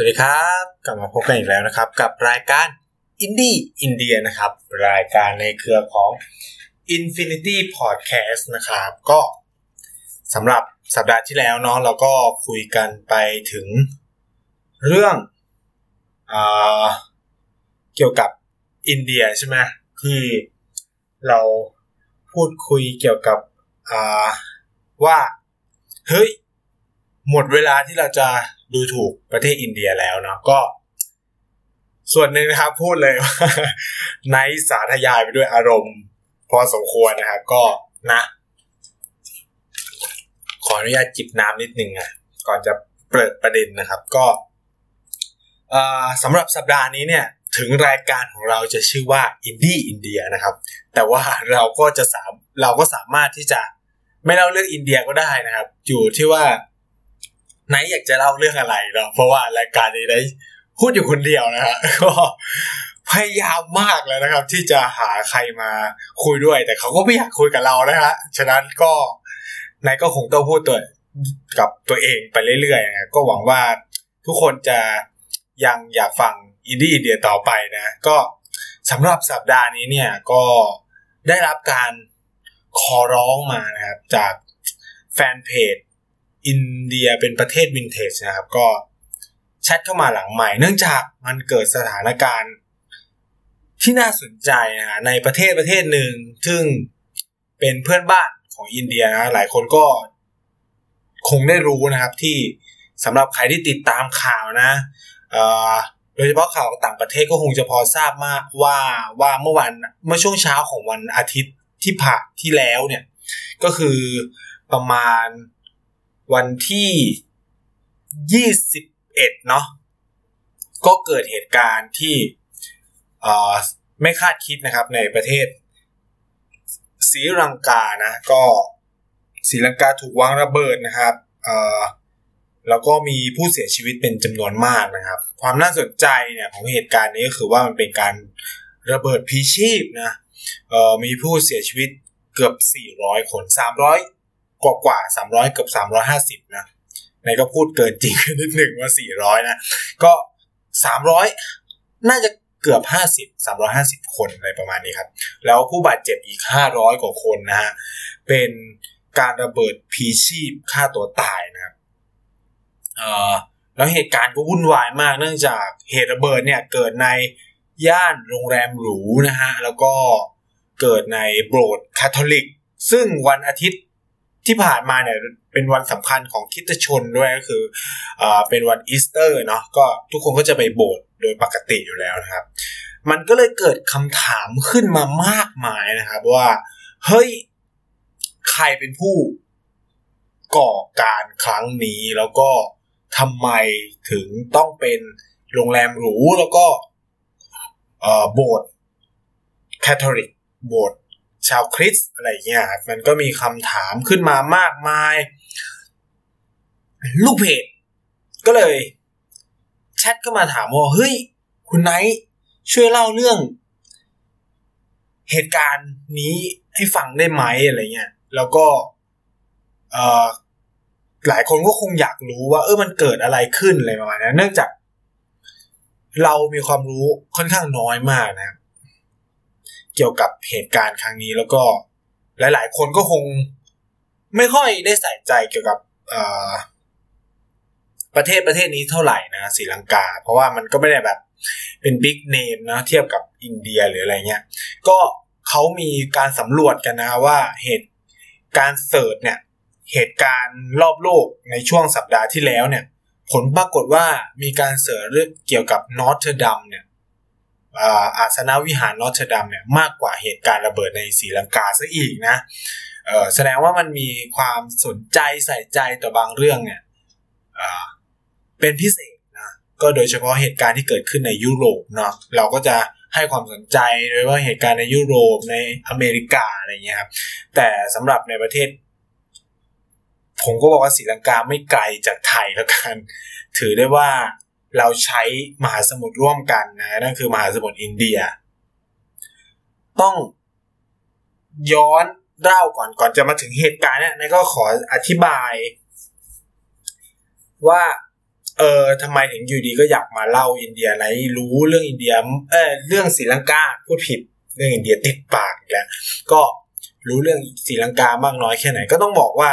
วัสดีครับ กลับมาพบกันอีกแล้วนะครับ กับรายการอินดี้อินเดียนะครับ รายการในเครือของ Infinity Podcast นะครับ ก็สำหรับสัปดาห์ที่แล้วเนาะเราก็คุยกันไปถึงเรื่องอเกี่ยวกับอินเดียใช่ไหมคือเราพูดคุยเกี่ยวกับว่า เฮ้ย หมดเวลาที่เราจะ ดูถูกประเทศอินเดียแล้วเนาะก็ ส่วนหนึ่งนะครับ พูดเลยว่าในสาธยายไปด้วยอารมณ์ พอสมควรนะครับ ก็นะ ขออนุญาตจิบน้ำนิดนึงอะ ก่อนจะเปิดประเด็นนะครับ ก็สำหรับสัปดาห์นี้เนี่ยถึงรายการของเราจะชื่อว่าอินดี้อินเดียนะครับ แต่ว่าเราก็จะสามเราก็สามารถที่จะไม่เล่าเรื่องอินเดียก็ได้นะครับ อยู่ที่ว่า ไหนอยากจะเล่าเรื่องอะไรเนาะเพราะว่ารายการนี้ได้พูดอยู่คนเดียวนะฮะก็พยายามมากแล้วนะครับ ที่จะหาใครมาคุยด้วย แต่เขาก็ไม่อยากคุยกับเรานะฮะฉะนั้นก็นายก็คงต้องพูดตัวกับตัวเองไปเรื่อยๆนะก็หวังว่าทุกคนจะยังอยากฟังอินดี้อินเดียต่อไปนะ ก็สำหรับสัปดาห์นี้เนี่ยก็ได้รับการขอร้องมานะครับจากแฟนเพจ อินเดียเป็นประเทศวินเทจนะครับ ก็แชทเข้ามาหลังไมค์ เนื่องจากมันเกิดสถานการณ์ที่น่าสนใจนะในประเทศประเทศหนึ่ง ซึ่งเป็นเพื่อนบ้านของอินเดียนะหลายคนก็คงได้รู้นะครับที่สำหรับใครที่ติดตามข่าวนะโดยเฉพาะข่าวต่างประเทศก็คงจะพอทราบมากว่าว่าเมื่อวันเมื่อช่วงเช้าของวันอาทิตย์ที่ผ่านที่แล้วเนี่ย ก็คือประมาณ วันที่ยี่สิบเอ็ดเนาะก็เกิดเหตุการณ์ที่ไม่คาดคิดนะครับในประเทศศรีลังกานะก็ศรีลังกาถูกวางระเบิดนะครับแล้วก็มีผู้เสียชีวิตเป็นจำนวนมากนะครับ ความน่าสนใจเนี่ยของเหตุการณ์นี้ก็คือว่ามันเป็นการระเบิดพีชีพนะมีผู้เสียชีวิตเกือบ 400 คน300 กว่ากว่าสามร้อยเกือบสามร้อยห้าสิบนะในก็พูดเกินจริงนิดหนึ่งว่าสี่ร้อยนะ ก็สามร้อยน่าจะเกือบห้าสิบสามร้อยห้าสิบคนอะไรประมาณนี้ครับ แล้วผู้บาดเจ็บอีกห้าร้อยกว่าคนนะฮะ เป็นการระเบิดพีชีพฆ่าตัวตายนะครับเอ่อแล้วเหตุการณ์ก็วุ่นวายมากเนื่องจากเหตุระเบิดเนี่ยเกิดในย่านโรงแรมหรูนะฮะ แล้วก็เกิดในโบสถ์คาทอลิก ซึ่งวันอาทิตย์ ที่ผ่านมาเนี่ยเป็นวันสำคัญของคิตชนด้วยก็คืออเป็นวันอีสเตอร์เนาะก็ทุกคนก็จะไปโบสถ์โดยปกติอยู่แล้วนะครับ มันก็เลยเกิดคำถามขึ้นมามากมายนะครับ ว่าเฮ้ยใครเป็นผู้ก่อการครั้งนี้แล้วก็ทำไมถึงต้องเป็นโรงแรมหรูแล้วก็โบสถ์แคทอลิกโบสถ์ ชาวคริสอะไรเงี้ยมันก็มีคำถามขึ้นมามากมาย ลูกเพจก็เลยแชทเข้ามาถามว่าเฮ้ย คุณไนท์ช่วยเล่าเรื่อง เหตุการณ์นี้ให้ฟังได้ไหมอะไรเงี้ยแล้วก็เออหลายคนก็คงอยากรู้ว่า เออมันเกิดอะไรขึ้นอะไรประมาณนี้เนื่องจาก เรามีความรู้ค่อนข้างน้อยมากนะครับ เกี่ยวกับเหตุการณ์ครั้งนี้แล้วก็หลาย ๆ คนก็คงไม่ค่อยได้ใส่ใจเกี่ยวกับประเทศประเทศนี้เท่าไหร่นะศรีลังกา เพราะว่ามันก็ไม่ได้แบบเป็น big name นะเทียบกับอินเดียหรืออะไรเงี้ยก็เขามีการสำรวจกันนะว่าเหตุการ search เนี่ยเหตุการณ์รอบโลกในช่วงสัปดาห์ที่แล้วเนี่ย ผลปรากฏว่ามีการ search เรื่องเกี่ยวกับนอตเทอร์ดัมเนี่ย อาสนวิหารนอเทรอดามเนี่ยมากกว่าเหตุการณ์ระเบิดในศรีลังกาซะอีกนะแสดงว่ามันมีความสนใจใส่ใจต่อบางเรื่องเนี่ยเป็นพิเศษนะก็โดยเฉพาะเหตุการณ์ที่เกิดขึ้นในยุโรปเนาะเราก็จะให้ความสนใจโดยว่าเหตุการณ์ในยุโรปในอเมริกาอะไรเงี้ยครับแต่สำหรับในประเทศ ผมก็บอกว่าศรีลังกาไม่ไกลจากไทยแล้วกัน ถือได้ว่า เราใช้มหาสมุทรร่วมกันนะนั่นคือมหาสมุทรอินเดีย ต้องย้อนเล่าก่อนก่อนจะมาถึงเหตุการณ์เนี่ยนายก็ขออธิบาย ว่า เออทำไมถึงอยู่ดีก็อยากมาเล่าอินเดียไหนรู้เรื่องอินเดียเออเรื่องศรีลังกาพูดผิดเรื่องอินเดียติดปากแล้วก็รู้เรื่องศรีลังกามากน้อยแค่ไหน ก็ต้องบอกว่า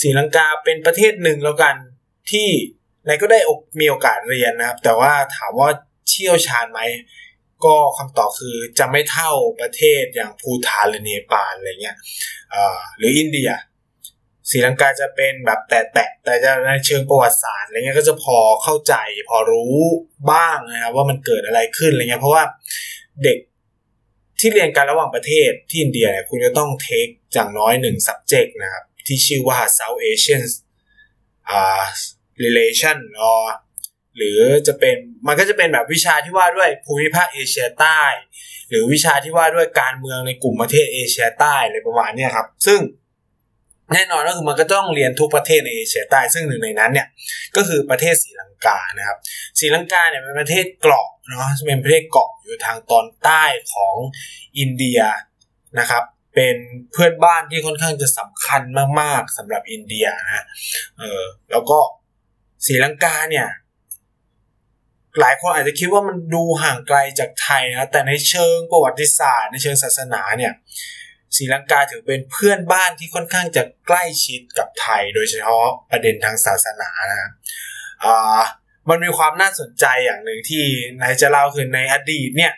ศรีลังกาเป็นประเทศหนึ่งแล้วกันที่ นายก็ได้มีโอกาสเรียนนะครับ แต่ว่าถามว่าเชี่ยวชาญไหม ก็คำตอบคือจะไม่เท่าประเทศอย่างภูฐานหรือเนปาลอะไรเงี้ยหรืออินเดียศรีลังกาจะเป็นแบบแตะแตะแต่จะในเชิงประวัติศาสตร์อะไรเงี้ยก็จะพอเข้าใจพอรู้บ้างนะครับว่ามันเกิดอะไรขึ้นอะไรเงี้ยเพราะว่าเด็กที่เรียนการระหว่างประเทศที่อินเดียเนี่ยคุณจะต้องเทคอย่างน้อยหนึ่ง subject นะครับ ที่ชื่อว่า South Asian อ่า relation หรือจะเป็นมันก็จะเป็นแบบวิชาที่ว่าด้วยภูมิภาคเอเชียใต้ หรือวิชาที่ว่าด้วยการเมืองในกลุ่มประเทศเอเชียใต้อะไรประมาณนี้ครับ ซึ่งแน่นอนก็คือมันก็ต้องเรียนทุกประเทศในเอเชียใต้ ซึ่งหนึ่งในนั้นเนี่ยก็คือประเทศศรีลังกานะครับศรีลังกาเนี่ยเป็นประเทศเกาะเนาะเป็นประเทศเกาะอยู่ทางตอนใต้ของอินเดียนะครับ เป็นเพื่อนบ้านที่ค่อนข้างจะสำคัญมากๆสำหรับอินเดียนะเออแล้วก็ รีลังกาเนี่ย หลายคนอาจจะคิดว่ามันดูห่างไกลจากไทยนะแต่ในเชิงประวัติศาสตร์ในเชิงศาสนาเนี่ยศรีลังกาถือเป็นเพื่อนบ้านที่ค่อนข้างจะใกล้ชิดกับไทย โดยเฉพาะประเด็นทางศาสนานะครับมันมีความน่าสนใจอย่างหนึ่งที่นายจะเล่าคือในอดีตเนี่ย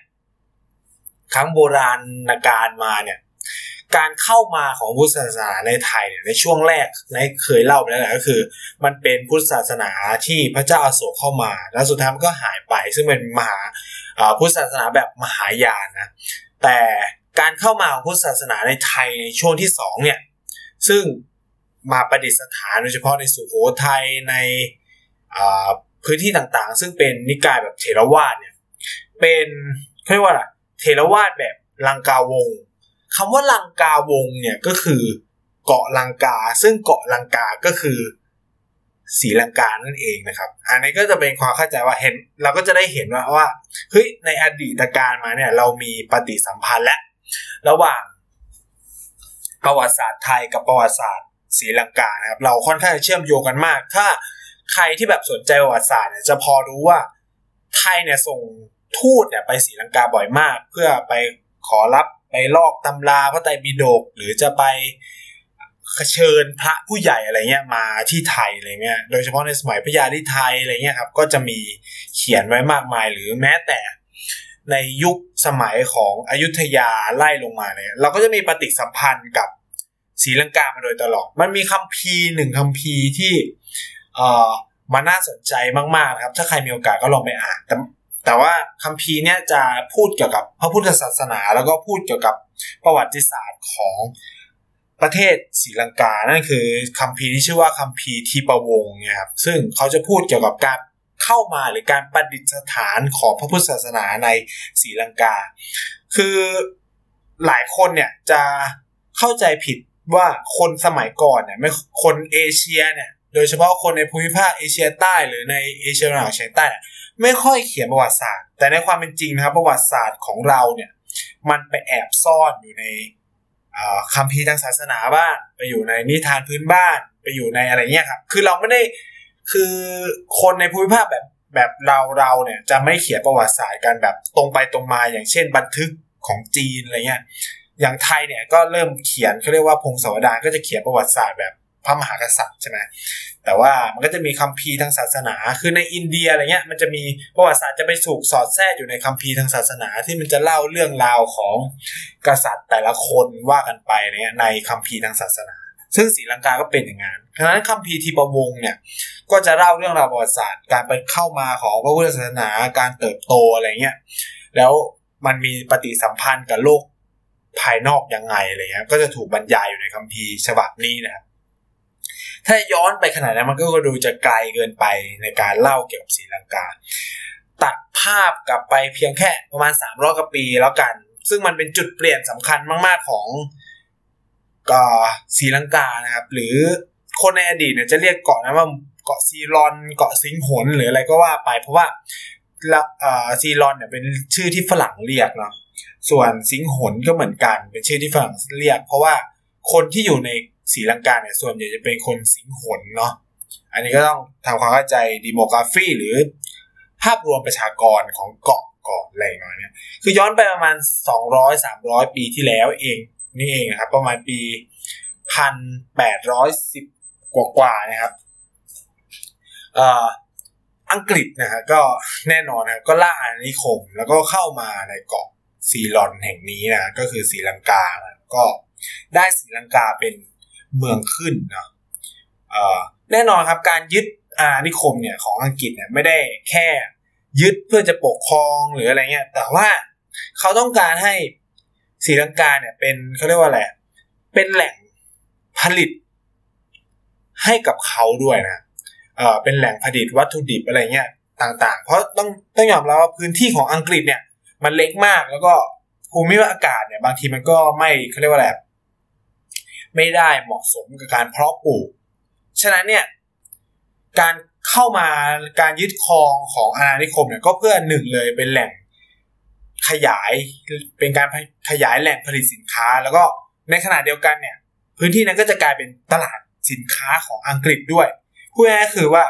ครั้งโบราณการมาเนี่ย การเข้ามาของพุทธศาสนาในไทยเนี่ยในช่วงแรกในเคยเล่าไปแล้วแหละก็คือ มันเป็นพุทธศาสนาที่พระเจ้าอาโศกเข้ามา แล้วสุดท้ายมันก็หายไป ซึ่งเป็นมหาพุทธศาสนาแบบมหายานนะแต่การเข้ามาของพุทธศาสนาในไทยในช่วงที่สองเนี่ยซึ่งมาประดิษฐานโดยเฉพาะในสุโขทัยในพื้นที่ต่างๆ ซึ่งเป็นนิกายแบบเทรวาสเนี่ยเป็นเรียกว่าเทรวาสแบบลังกาวง คำว่าลังกาวงเนี่ยก็คือเกาะลังกา ซึ่งเกาะลังกาก็คือสีลังกานั่นเองนะครับ อันนี้ก็จะเป็นความเข้าใจว่าเห็น เราก็จะได้เห็นว่าว่าเฮ้ยในอดีตการมาเนี่ย เรามีปฏิสัมพันธ์และ ระหว่างประวัติศาสตร์ไทยกับประวัติศาสตร์ศรีลังกานะครับ เราค่อนข้างเชื่อมโยงกันมาก ถ้าใครที่แบบสนใจประวัติศาสตร์เนี่ยจะพอรู้ว่าไทยเนี่ยส่งทูตเนี่ยไปศรีลังกาบ่อยมาก เพื่อไปขอรับ ไปลอกตำราพระไตรปิฎกหรือจะไปเชิญพระผู้ใหญ่อะไรเงี้ยมาที่ไทยอะไรเงี้ย โดยเฉพาะในสมัยพระยาที่ไทยอะไรเงี้ยครับ ก็จะมีเขียนไว้มากมายหรือแม้แต่ในยุคสมัยของอยุธยาไล่ลงมาเนี่ย เราก็จะมีปฏิสัมพันธ์กับศรีลังกามาโดยตลอด มันมีคัมภีหนึ่งคัมภีที่เอ่อมาน่าสนใจมากๆนะครับ ถ้าใครมีโอกาสก็ลองไปอ่านแต่ แต่ว่าคัมภีร์เนี่ยจะพูดเกี่ยวกับพระพุทธศาสนา แล้วก็พูดเกี่ยวกับประวัติศาสตร์ของประเทศศรีลังกา นั่นคือคัมภีร์ที่ชื่อว่าคัมภีร์ทีประวงเนี่ยครับ ซึ่งเขาจะพูดเกี่ยวกับการเข้ามาหรือการประดิษฐานของพระพุทธศาสนาในศรีลังกา คือหลายคนเนี่ยจะเข้าใจผิดว่าคนสมัยก่อนเนี่ยไม่คนเอเชียเนี่ย โดยเฉพาะคนในภูมิภาคเอเชียใต้ หรือในเอเชียตะวันออกเฉียงใต้ ไม่ค่อยเขียนประวัติศาสตร์ แต่ในความเป็นจริงนะครับประวัติศาสตร์ของเราเนี่ยมันไปแอบซ่อนอยู่ในคำพีทางศาสนาบ้างไปอยู่ในนิทานพื้นบ้านไปอยู่ในอะไรเงี้ยครับคือเราไม่ได้คือคนในภูมิภาคแบบแบบเราเราเนี่ยจะไม่เขียนประวัติศาสตร์กันแบบตรงไปตรงมาอย่างเช่น บันทึกของจีนอะไรเงี้ยอย่างไทยเนี่ยก็เริ่มเขียนเขาเรียกว่าพงศาวดารก็จะเขียนประวัติศาสตร์แบบ พระมหากษัตริย์ใช่ไหมแต่ว่ามันก็จะมีคัมภีร์ทางศาสนา คือในอินเดียอะไรเงี้ยมันจะมีประวัติศาสตร์จะไปสูกสอดแทรกอยู่ในคัมภีร์ทางศาสนาที่มันจะเล่าเรื่องราวของกษัตริย์แต่ละคนว่ากันไปเนี่ยในคัมภีร์ทางศาสนา ซึ่งศรีลังกาก็เป็นอย่างนั้นดังนั้นคัมภีร์ทีปวงเนี่ยก็จะเล่าเรื่องราวประวัติศาสตร์การไปเข้ามาของพระพุทธศาสนาการเติบโตอะไรเงี้ยแล้วมันมีปฏิสัมพันธ์กับโลกภายนอกยังไงอะไรเงี้ยก็จะถูกบรรยายอยู่ในคัมภีร์ฉบับนี้นะครับ ถ้าย้อนไปขนาดนั้นมันก็ดูจะไกลเกินไปในการเล่าเกี่ยวกับศรีลังกา ตัดภาพกลับไปเพียงแค่ประมาณ3ามร้อยกว่าปีแล้วกัน ซึ่งมันเป็นจุดเปลี่ยนสำคัญมาก ๆของกศรีลังกานะครับ หรือคนในอดีตเนี่ยจะเรียกเกาะนั้นว่าเกาะซีรอนเกาะสิงหนหรืออะไรก็ว่าไป เพราะว่าซีรอนเนี่ยเป็นชื่อที่ฝรั่งเรียกเนาะส่วนสิงหนก็เหมือนกัน เป็นชื่อที่ฝรั่งเรียก เพราะว่าคนที่อยู่ใน ศรีลังกาเนี่ยส่วนใหญ่จะเป็นคนสิงหนเนาะอันนี้ก็ต้องทำความเข้าใจดีโมกราฟีหรือภาพรวมประชากรของเกาะก่อนอะไรน่อยเนี่ยคือย้อนไปประมาณ 200-300 ปีที่แล้วเองนี่เองครับ ประมาณปี 1810 กว่ากว่านะครับอังกฤษนะฮะก็แน่นอนนะก็ล่าอาณานิคม แล้วก็เข้ามาในเกาะซีลอนแห่งนี้นะก็คือศรีลังกานะก็ได้ศรีลังกาเป็น เมืองขึ้นนะแน่นอนครับการยึดอาณานิคมเนี่ยของอังกฤษเนี่ยไม่ได้แค่ยึดเพื่อจะปกครองหรืออะไรเงี้ย แต่ว่าเขาต้องการให้ศรีลังกาเนี่ยเป็นเขาเรียกว่าอะไรเป็นแหล่งผลิตให้กับเขาด้วยนะเออเป็นแหล่งผลิตวัตถุดิบอะไรเงี้ยต่างๆ เพราะต้องต้องยอมรับว่าพื้นที่ของอังกฤษเนี่ย มันเล็กมากแล้วก็ภูมิอากาศเนี่ยบางทีมันก็ไม่เขาเรียกว่าอะไร ไม่ได้เหมาะสมกับการเพาะปลูก ฉะนั้นเนี่ยการเข้ามาการยึดครองของอาณานิคมเนี่ยก็เพื่อหนึ่งเลยเป็นแหล่งขยายเป็นการขยายแหล่งผลิตสินค้า แล้วก็ในขณะเดียวกันเนี่ย พื้นที่นั้นก็จะกลายเป็นตลาดสินค้าของอังกฤษด้วยพูดง่ายๆคือว่า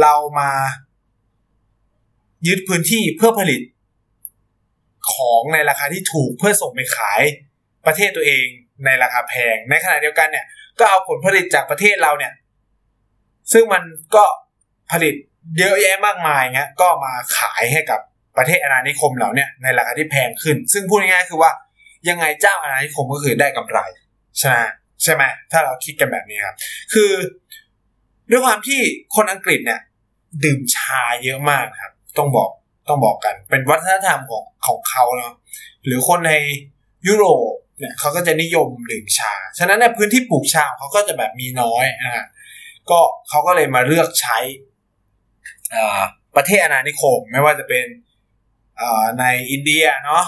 เรามายึดพื้นที่เพื่อผลิตของในราคาที่ถูกเพื่อส่งไปขายประเทศตัวเอง ในราคาแพง ในขณะเดียวกันเนี่ย ก็เอาผลผลิตจากประเทศเราเนี่ย ซึ่งมันก็ผลิตเยอะแยะมากมายเงี้ย ก็มาขายให้กับประเทศอาณานิคมเราเนี่ยในราคาที่แพงขึ้น ซึ่งพูดง่ายๆคือว่ายังไงเจ้าอาณานิคมก็คือได้กำไรใช่ไหมใช่ไหมถ้าเราคิดกันแบบนี้ครับ คือด้วยความที่คนอังกฤษเนี่ย ดื่มชาเยอะมากครับ ต้องบอกต้องบอกกัน เป็นวัฒนธรรมของของเขาเนาะหรือคนในยุโรป เนี่ยเขาก็จะนิยมดื่มชา ฉะนั้นในพื้นที่ปลูกชาเขาก็จะแบบมีน้อยอ่าก็เขาก็เลยมาเลือกใช้ประเทศอาณานิคมไม่ว่าจะเป็นในอินเดียเนาะ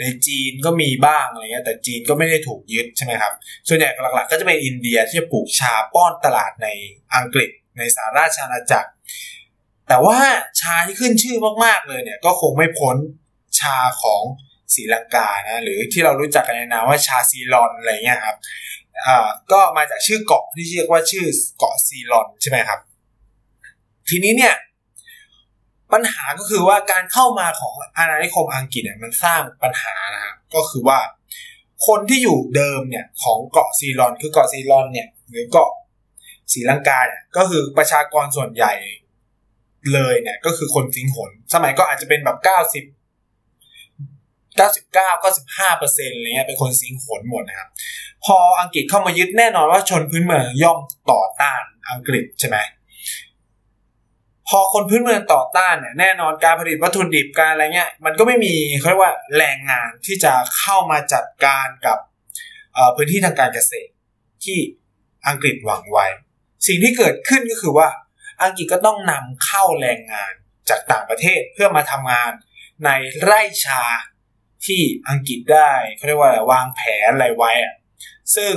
ในจีนก็มีบ้างอะไรเงี้ยแต่จีนก็ไม่ได้ถูกยึดใช่ไหมครับ ส่วนใหญ่หลักๆ ก็จะเป็นอินเดียที่ปลูกชาป้อนตลาดในอังกฤษในสหราชอาณาจักร แต่ว่าชาที่ขึ้นชื่อมากๆเลยเนี่ยก็คงไม่พ้นชาของ ศรีลังกานะหรือที่เรารู้จักกันในนามว่าชาซีลอนอะไรเงี้ยครับอ่าก็มาจากชื่อเกาะที่เรียกว่าชื่อเกาะซีลอนใช่ไหมครับ ทีนี้เนี่ย ปัญหาก็คือว่าการเข้ามาของอาณานิคมอังกฤษเนี่ยมันสร้างปัญหานะครับก็คือว่า คนที่อยู่เดิมเนี่ยของเกาะซีลอน คือเกาะซีลอนเนี่ย หรือเกาะศรีลังกาเนี่ยก็คือประชากรส่วนใหญ่เลยเนี่ยก็คือคนสิงหนสมัยก็อาจจะเป็นแบบเก้าสิบเก้าสิบเก้าก็สิบห้าเปอร์เซ็นต์อะไรเงี้ยเป็นคนสิงหนหมดนะครับ พออังกฤษเข้ามายึดแน่นอนว่าชนพื้นเมืองย่อมต่อต้านอังกฤษใช่ไหมพอคนพื้นเมืองต่อต้านเนี่ยแน่นอนการผลิตวัตถุดิบการอะไรเงี้ยมันก็ไม่มีเขาเรียกว่าแรงงานที่จะเข้ามาจัดการกับพื้นที่ทางการเกษตร ที่อังกฤษหวังไว้ สิ่งที่เกิดขึ้นก็คือว่า อังกฤษก็ต้องนำเข้าแรงงานจากต่างประเทศเพื่อมาทำงานในไร่ชา ที่อังกฤษได้เขาเรียกว่าวางแผนอะไรไว้อะซึ่ง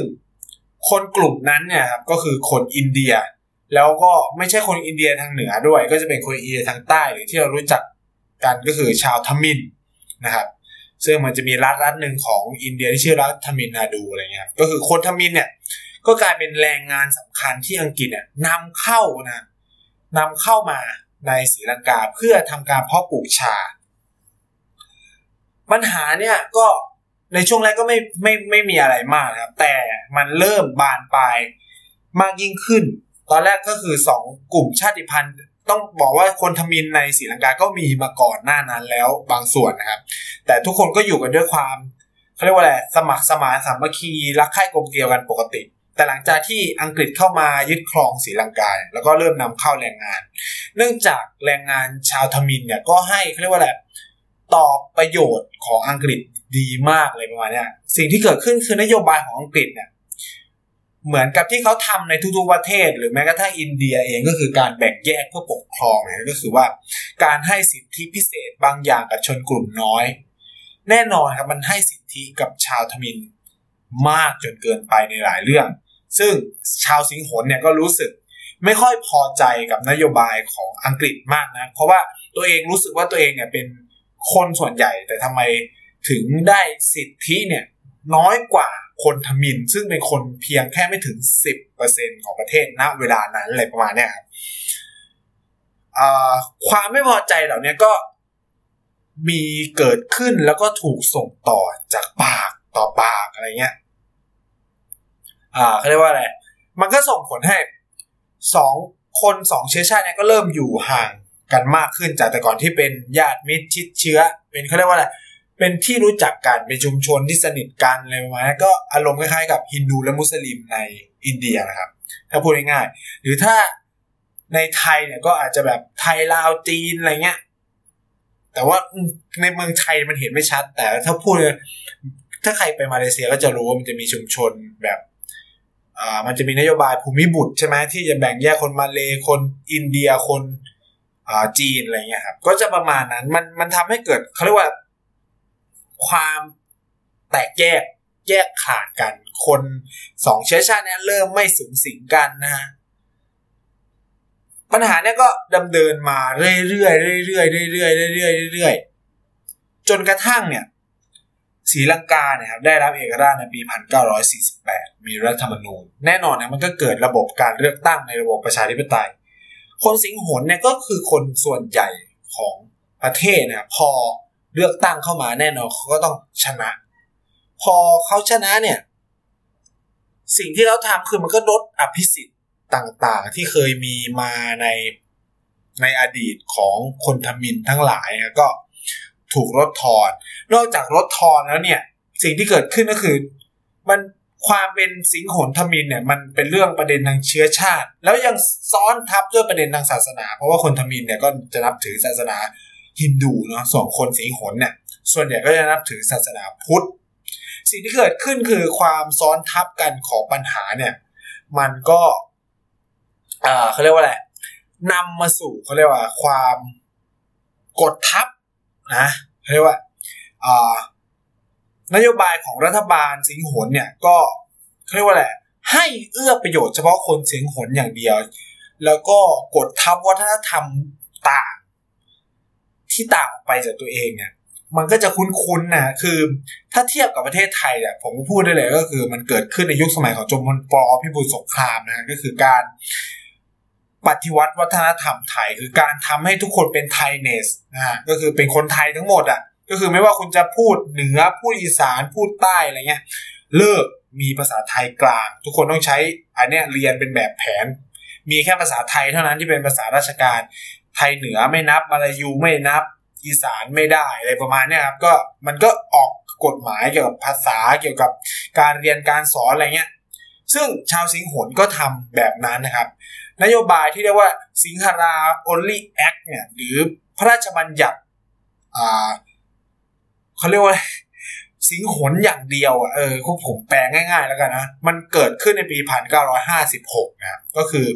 คนกลุ่มนั้นเนี่ยครับก็คือคนอินเดีย แล้วก็ไม่ใช่คนอินเดียทางเหนือด้วย ก็จะเป็นคนอินเดียทางใต้หรือที่เรารู้จักกันก็คือชาวทมินนะครับซึ่งมันจะมีรัฐรัฐหนึ่งของอินเดียที่ชื่อรัฐทมินนาดูอะไรเงี้ยก็คือคนทมินเนี่ยก็กลายเป็นแรงงานสำคัญที่อังกฤษเนี่ยนำเข้านะนำเข้ามาในศรีลังกาเพื่อทำการเพาะปลูกชา ปัญหาเนี่ยก็ในช่วงแรกก็ไม่ไม่ไม่มีอะไรมากครับ แต่มันเริ่มบานปลายมากยิ่งขึ้น ตอนแรกก็คือสองกลุ่มชาติพันธุ์ ต้องบอกว่าคนทมินในศรีลังกาก็มีมาก่อนหน้านั้นแล้วบางส่วนนะครับ แต่ทุกคนก็อยู่กันด้วยความเขาเรียกว่าอะไรสมัครสมานสามัคคีรักใคร่กลมเกลียวกันปกติ แต่หลังจากที่อังกฤษเข้ามายึดครองศรีลังกาแล้วก็เริ่มนำเข้าแรงงาน เนื่องจากแรงงานชาวทมินเนี่ยก็ให้เขาเรียกว่าอะไร ตอบประโยชน์ของอังกฤษดีมากเลยประมาณนี้สิ่งที่เกิดขึ้นคือนโยบายของอังกฤษเนี่ยเหมือนกับที่เขาทำในทุกๆประเทศ หรือแม้กระทั่งอินเดียเองก็คือการแบ่งแยกเพื่อปกครองนะก็คือว่า การให้สิทธิพิเศษบางอย่างกับชนกลุ่มน้อย แน่นอนครับมันให้สิทธิกับชาวทมินมากจนเกินไปในหลายเรื่อง ซึ่งชาวสิงหนเนี่ยก็รู้สึกไม่ค่อยพอใจกับนโยบายของอังกฤษมากนะ เพราะว่าตัวเองรู้สึกว่าตัวเองเนี่ยเป็น คนส่วนใหญ่ แต่ทำไมถึงได้สิทธิเนี่ยน้อยกว่าคนทมิน ซึ่งเป็นคนเพียงแค่ไม่ถึง 10%ของประเทศณเวลานั้นอะไรประมาณเนี้ยครับความไม่พอใจเหล่านี้ก็มีเกิดขึ้นแล้วก็ถูกส่งต่อจากปากต่อปากอะไรเงี้ย อ่าเขาเรียกว่าอะไร มันก็ส่งผลให้สองคนสองเชื้อชาติเนี่ยก็เริ่มอยู่ห่าง กันมากขึ้นจากแต่ก่อนที่เป็นญาติมิตรชิดเชื้อ เป็นเขาเรียกว่าอะไรเป็นที่รู้จักกันเป็นชุมชนที่สนิทกันอะไรประมาณนี้ก็อารมณ์คล้ายๆกับฮินดูและมุสลิมในอินเดียนะครับ ถ้าพูดง่ายๆหรือถ้าในไทยเนี่ยก็อาจจะแบบไทยลาวจีนอะไรเงี้ยแต่ว่าในเมืองไทยมันเห็นไม่ชัด แต่ถ้าพูดถ้าใครไปมาเลเซียก็จะรู้ว่ามันจะมีชุมชนแบบอ่ามันจะมีนโยบายภูมิบุตรใช่ไหมที่จะแบ่งแยกคนมาเลคนอินเดียคน จีนอะไรเงี้ยครับก็จะประมาณนั้นมันมันทำให้เกิดเขาเรียกว่า ความแตกแยกแยกขาดกัน คนสองเชื้อชาติเนี่ยเริ่มไม่สูงสิงกันนะฮะปัญหาเนี้ยก็ดำเนินมาเรื่อยๆเรื่อยๆเรื่อยๆเรื่อยๆเรื่อยๆเรื่อยๆจนกระทั่งเนี่ยศรีลังกาเนี่ยครับได้รับเอกราชในปี 1948 มีรัฐธรรมนูญ แน่นอนนะมันก็เกิดระบบการเลือกตั้งในระบบประชาธิปไตย คนสิงหนเนี่ยก็คือคนส่วนใหญ่ของประเทศนะพอเลือกตั้งเข้ามาแน่นอนเขาก็ต้องชนะ พอเขาชนะเนี่ย สิ่งที่เขาทำคือมันก็ลดอภิสิทธิต่างๆ ที่เคยมีมาในในอดีตของคนทมินทั้งหลายก็ถูกลดทอน นอกจากลดทอนแล้วเนี่ย สิ่งที่เกิดขึ้นก็คือ มัน ความเป็นสิงหนทมินเนี่ยมันเป็นเรื่องประเด็นทางเชื้อชาติ แล้วยังซ้อนทับด้วยประเด็นทางศาสนา เพราะว่าคนทมินเนี่ยก็จะนับถือศาสนาฮินดูเนาะส่วนคนสิงหนเนี่ยส่วนใหญ่ก็จะนับถือศาสนาพุทธ สิ่งที่เกิดขึ้นคือความซ้อนทับกันของปัญหาเนี่ย มันก็อ่าเขาเรียกว่าอะไรนำมาสู่เขาเรียกว่าความกดทับนะเขาเรียกว่าอ่า นโยบายของรัฐบาลสิงหนเนี่ยก็เขาเรียกว่าอะไรให้เอื้อประโยชน์เฉพาะคนสิงหนอย่างเดียว แล้วก็กดทับวัฒนธรรมต่างที่ต่างออกไปจากตัวเองเนี่ยมันก็จะคุ้นๆนะคือถ้าเทียบกับประเทศไทยเนี่ยผมพูดได้เลยก็คือ มันเกิดขึ้นในยุคสมัยของจอมพลปพิบูลสงครามนะก็คือการปฏิวัติวัฒนธรรมไทย คือการทำให้ทุกคนเป็นไทยเนสนะฮะก็คือเป็นคนไทยทั้งหมดอะ ก็คือไม่ว่าคุณจะพูดเหนือพูดอีสานพูดใต้อะไรเงี้ยเลิกมีภาษาไทยกลาง ทุกคนต้องใช้อันเนี้ยเรียนเป็นแบบแผน มีแค่ภาษาไทยเท่านั้นที่เป็นภาษาราชการ ไทยเหนือไม่นับมาลายูไม่นับ อีสานไม่ได้อะไรประมาณนี้ครับก็มันก็ออกกฎหมายเกี่ยวกับภาษาเกี่ยวกับการเรียนการสอนอะไรเงี้ยซึ่งชาวสิงห์หนก็ทำแบบนั้นนะครับ นโยบายที่เรียกว่าสิงหรา only act เนี่ยหรือพระราชบัญญัติอ่า เขาเรียกว่าสิงหนอย่างเดียวอะเออผมแปลง่าย ๆ แล้วกันนะ มันเกิดขึ้นในปีพันเก้าร้อยห้าสิบหกนะก็คือ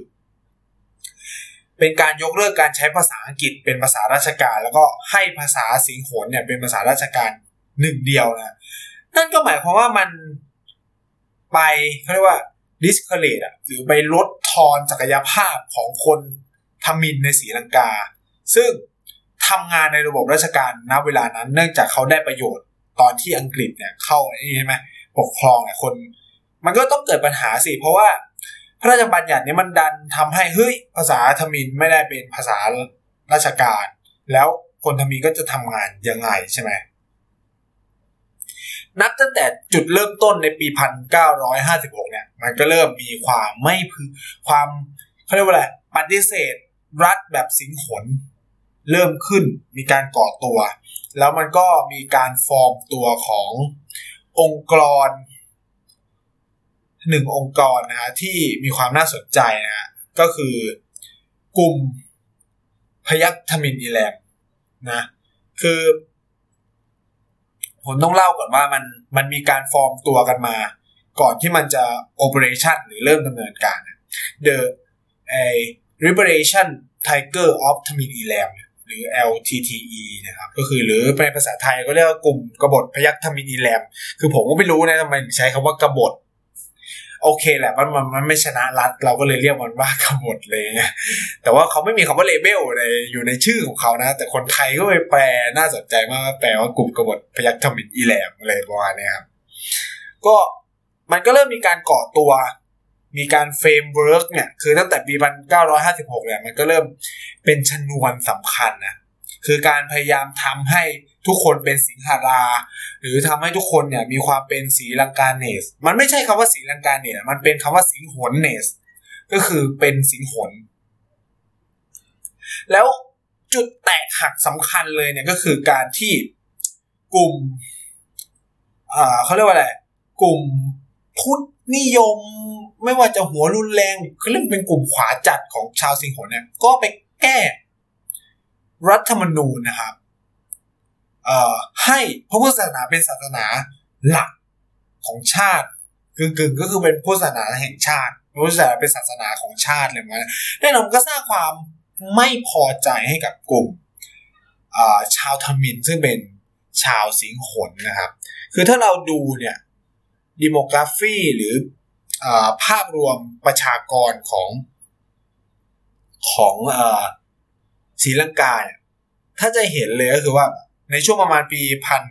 เป็นการยกเลิกการใช้ภาษาอังกฤษเป็นภาษาราชการ แล้วก็ให้ภาษาสิงหนเนี่ยเป็นภาษาราชการหนึ่งเดียวนะนั่นก็หมายความว่ามันไปเขาเรียกว่าดิสเคเลตอะหรือไปลดทอนศักยภาพของคนทมินในศรีลังกา ซึ่ง ทำงานในระบบราชการณเวลานั้น เนื่องจากเขาได้ประโยชน์ตอนที่อังกฤษเนี่ยเข้าใช่ไหมปกครองเนี่ยคน มันก็ต้องเกิดปัญหาสิ เพราะว่าพระราชบัญญัตินี้มันดันทำให้เฮ้ยภาษาทมินไม่ได้เป็นภาษาราชการ แล้วคนทมินก็จะทำงานยังไงใช่ไหมนับตั้งแต่จุดเริ่มต้นในปี 1956 เนี่ย มันก็เริ่มมีความไม่พึความเขาเรียกว่าอะไรปฏิเสธรัฐแบบสิงหน เริ่มขึ้นมีการก่อตัว แล้วมันก็มีการฟอร์มตัวขององค์กรหนึ่งองค์กรนะฮะที่มีความน่าสนใจนะฮะก็คือกลุ่มพยัคฆ์ทมิฬอีแลมนะคือ ผมต้องเล่าก่อนว่ามันมันมีการฟอร์มตัวกันมา ก่อนที่มันจะ operation หรือเริ่มดำเนินการ The Liberation Tiger of Tamil Eelam หรือ LTTE นะครับก็คือหรือในภาษาไทยก็เรียกว่ากลุ่มกบฏพยัคฆ์ทมิฬอีแลมคือผมก็ไม่รู้นะทำไมใช้คำว่ากบฏโอเคแหละมันมันมันไม่ชนะรัฐเราก็เลยเรียกมันว่ากบฏเลยนะแต่ว่าเขาไม่มีคำว่า rebel ในอยู่ในชื่อของเขานะ แต่คนไทยก็ไปแปลน่าสนใจมากแปลว่ากลุ่มกบฏพยัคฆ์ทมิฬอีแลมอะไรประมาณนี้ครับก็มันก็เริ่มมีการก่อตัว มีการ framework เนี่ย คือตั้งแต่ปี 1956 เนี่ย มันก็เริ่มเป็นชนวนสำคัญนะ คือการพยายามทำให้ทุกคนเป็นสิงหารา หรือทำให้ทุกคนเนี่ย มีความเป็นสีลังกาเนส มันไม่ใช่คำว่าสีลังกาเนส มันเป็นคำว่าสิงหนเนส ก็คือเป็นสิงหน แล้วจุดแตกหักสำคัญเลยเนี่ยก็คือการที่กลุ่มเขาเรียกว่าอะไร กลุ่มพุทธนิยม ไม่ว่าจะหัวรุนแรงเขาเรียกเป็นกลุ่มขวาจัดของชาวสิงหนเนี่ย ก็ไปแก้รัฐธรรมนูญนะครับให้พระพุทธศาสนาเป็นศาสนาหลักของชาติกึ่งๆก็คือเป็นพุทธศาสนาแห่งชาติพระพุทธศาสนาเป็นศาสนาของชาติเลยมันแน่นอนก็สร้างความไม่พอใจให้กับกลุ่มชาวทมินซึ่งเป็นชาวสิงหนนะครับ คือถ้าเราดูเนี่ยดิโมกราฟีหรือ ภาพรวมประชากรของของศรีลังกาเนี่ยถ้าจะเห็นเลยก็คือว่าในช่วงประมาณปีพัน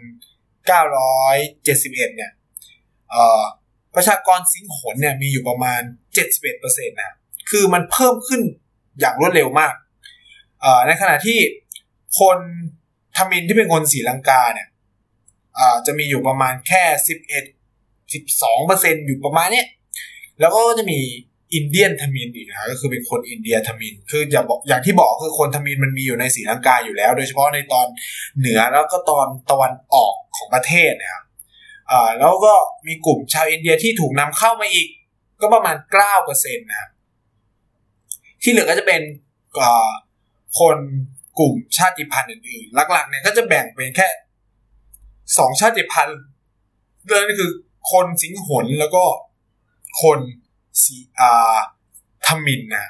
เก้าร้อยเจ็ดสิบเอ็ดเนี่ยประชากรสิงหนเนี่ยมีอยู่ประมาณเจ็ดสิบเอ็ดเปอร์เซ็นต์นะคือมันเพิ่มขึ้นอย่างรวดเร็วมากในขณะที่คนทมินที่เป็นคนศรีลังกาเนี่ยจะมีอยู่ประมาณแค่สิบเอ็ดสิบสองเปอร์เซ็นต์อยู่ประมาณนี้ แล้วก็จะมี Indian ทมิฬอีกนะก็คือเป็นคนอินเดียทมิฬ คืออย่าบอกอย่างที่บอกคือคนทมิฬมันมีอยู่ในศรีลังกาอยู่แล้ว โดยเฉพาะในตอนเหนือแล้วก็ตอนตะวันออกของประเทศนะครับอ่าแล้วก็มีกลุ่มชาวอินเดียที่ถูกนำเข้ามาอีก ก็ประมาณเก้าเปอร์เซ็นต์นะที่เหลือก็จะเป็นคนกลุ่มชาติพันธุ์อื่นๆหลักๆเนี่ยก็จะแบ่งเป็นแค่สองชาติพันธุ์เรื่องนี้คือคนสิงหนแล้วก็ คนสีอาทมินนะ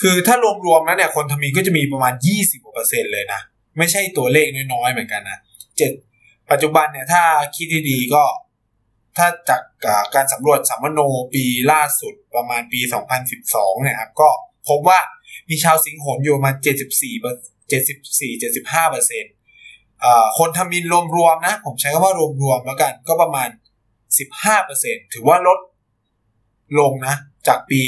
คือถ้ารวมๆแล้วเนี่ยคนทมินก็จะมีประมาณยี่สิบกว่าเปอร์เซ็นต์เลยนะ ไม่ใช่ตัวเลขน้อยๆเหมือนกันนะเจ็ดปัจจุบันเนี่ยถ้าคิดดีๆก็ถ้าจากการสำรวจสัมมโนปีล่าสุดประมาณปี 2012 เนี่ยครับก็พบว่ามีชาวสิงหนอยู่มา 74 74 75เปอร์เซ็นต์คนทมินรวมๆนะ ผมใช้คำว่ารวมๆแล้วกันก็ประมาณ 15เปอร์เซ็นต์ถือว่าลด ลงนะ จากปี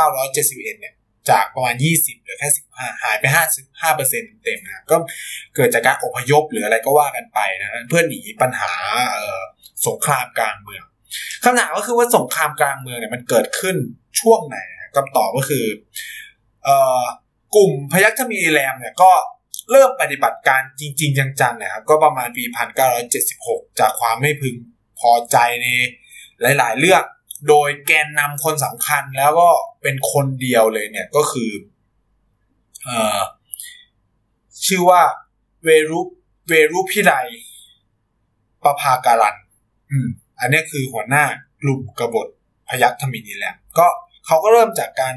1971 เนี่ย จากประมาณ 20 เหลือแค่ 15 หายไป 55เปอร์เซ็นต์เต็มนะ ก็เกิดจากการอพยพหรืออะไรก็ว่ากันไปนะ เพื่อหนีปัญหาสงครามกลางเมืองคำถามก็คือว่าสงครามกลางเมืองเนี่ยมันเกิดขึ้นช่วงไหนคำตอบก็คือกลุ่มพยัคฆ์มีแรมเนี่ยก็เริ่มปฏิบัติการจริง ๆ จังๆนะครับก็ประมาณปี 1976 จากความไม่พึงพอใจในหลาย ๆ เรื่อง โดยแกนนำคนสำคัญแล้วก็เป็นคนเดียวเลยเนี่ยก็คืออชื่อว่าเวรุเวรุพิไรประภาการันอืม อันนี้คือหัวหน้ากลุ่มกบฏพยัคฆ์ธมินีแหลมก็เขาก็เริ่มจากการ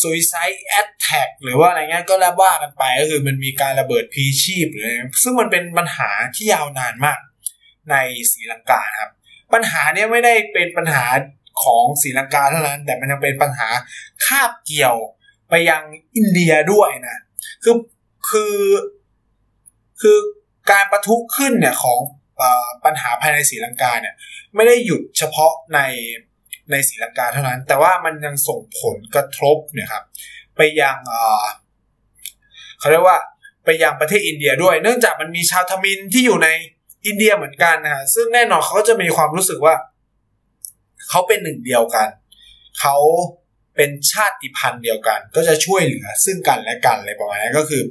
suicide attack หรือว่าอะไรเงี้ยก็แล้วว่ากันไปก็คือมันมีการระเบิดพีชีพหรืออะไรซึ่งมันเป็นปัญหาที่ยาวนานมากในศรีลังกาครับ ปัญหาเนี้ยไม่ได้เป็นปัญหา ของศรีลังกาเท่านั้น แต่มันยังเป็นปัญหาคาบเกี่ยวไปยังอินเดียด้วยนะคือคือคือการประทุขึ้นเนี่ยของปัญหาภายในศรีลังกาเนี่ยไม่ได้หยุดเฉพาะในในศรีลังกาเท่านั้น แต่ว่ามันยังส่งผลกระทบเนี่ยครับไปยังเขาเรียกว่าไปยังประเทศอินเดียด้วย เนื่องจากมันมีชาวทมินที่อยู่ในอินเดียเหมือนกันนะฮะซึ่งแน่นอนเขาก็จะมีความรู้สึกว่า เขาเป็นหนึ่งเดียวกัน เขาเป็นชาติพันธุ์เดียวกัน ก็จะช่วยเหลือซึ่งกันและกันอะไรประมาณนี้ก็คือ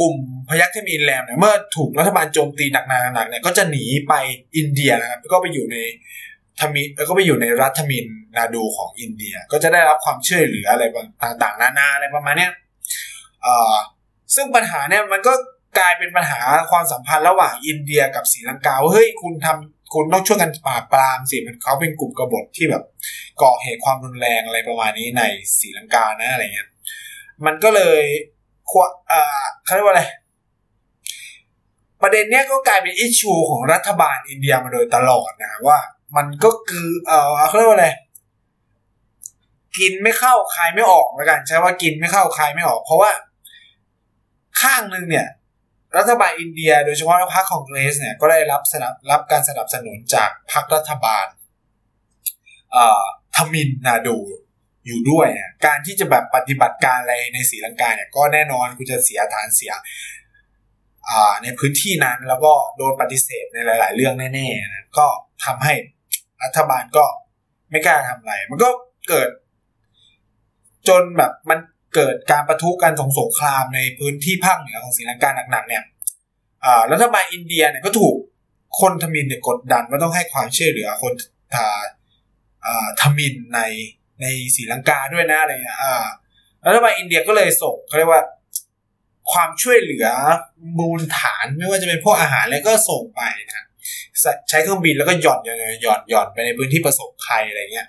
กลุ่มพยัคฆ์ทมิฬอีแลมเนี่ยเมื่อถูกรัฐบาลโจมตีหนักๆเนี่ยก็จะหนีไปอินเดียนะครับก็ไปอยู่ในทมิฬแล้วก็ไปอยู่ในรัฐทมิฬนาฑูของอินเดีย ก็จะได้รับความช่วยเหลืออะไรต่างๆ นานาอะไรประมาณนี้ซึ่งปัญหาเนี่ยมันก็กลายเป็นปัญหาความสัมพันธ์ระหว่างอินเดียกับศรีลังกาว่าเฮ้ยคุณทำ คุณต้องช่วยกันปราบปรามสิมันเขาเป็นกลุ่มกบฏที่แบบก่อเหตุความรุนแรงอะไรประมาณนี้ในศรีลังกานะอะไรเงี้ยมันก็เลยควเอ่อเขาเรียกว่าอะไร ประเด็นเนี้ยก็กลายเป็นอิชชูของรัฐบาลอินเดียมาโดยตลอดนะว่า มันก็คือเออเขาเรียกว่าอะไรกินไม่เข้าคายไม่ออกแล้วกัน ใช้ว่ากินไม่เข้าคายไม่ออก เพราะว่า ข้างหนึ่งเนี่ย รัฐบาลอินเดีย โดยเฉพาะพรรคคองเกรสเนี่ยก็ได้รับสนับรับการสนับสนุนจากพรรครัฐบาลทมินนาดูอยู่ด้วยเนี่ยการที่จะแบบปฏิบัติการอะไรในศรีลังกาเนี่ยก็แน่นอนกูจะเสียฐานเสียในพื้นที่นั้นแล้วก็โดนปฏิเสธในหลาย ๆ เรื่องแน่ๆนะก็ทำให้รัฐบาลก็ไม่กล้าทำอะไร มันก็เกิด จนแบบมัน เกิดการประทุกันสงสงครามในพื้นที่ภาคเหนือของศรีลังกาหนักๆเนี่ยรัฐบาลอินเดียเนี่ยก็ถูกคนทมินเนี่ยกดดันว่าต้องให้ความช่วยเหลือคนทาทมินในในศรีลังกาด้วยนะอะไรเงี้ยรัฐบาลอินเดียก็เลยส่งเขาเรียกว่าความช่วยเหลือมูลฐานไม่ว่าจะเป็นพวกอาหารอะไรก็ส่งไปนะใช้เครื่องบินแล้วก็หย่อนหย่อนหย่อนหย่อนไปในพื้นที่ประสบภัยอะไรเงี้ย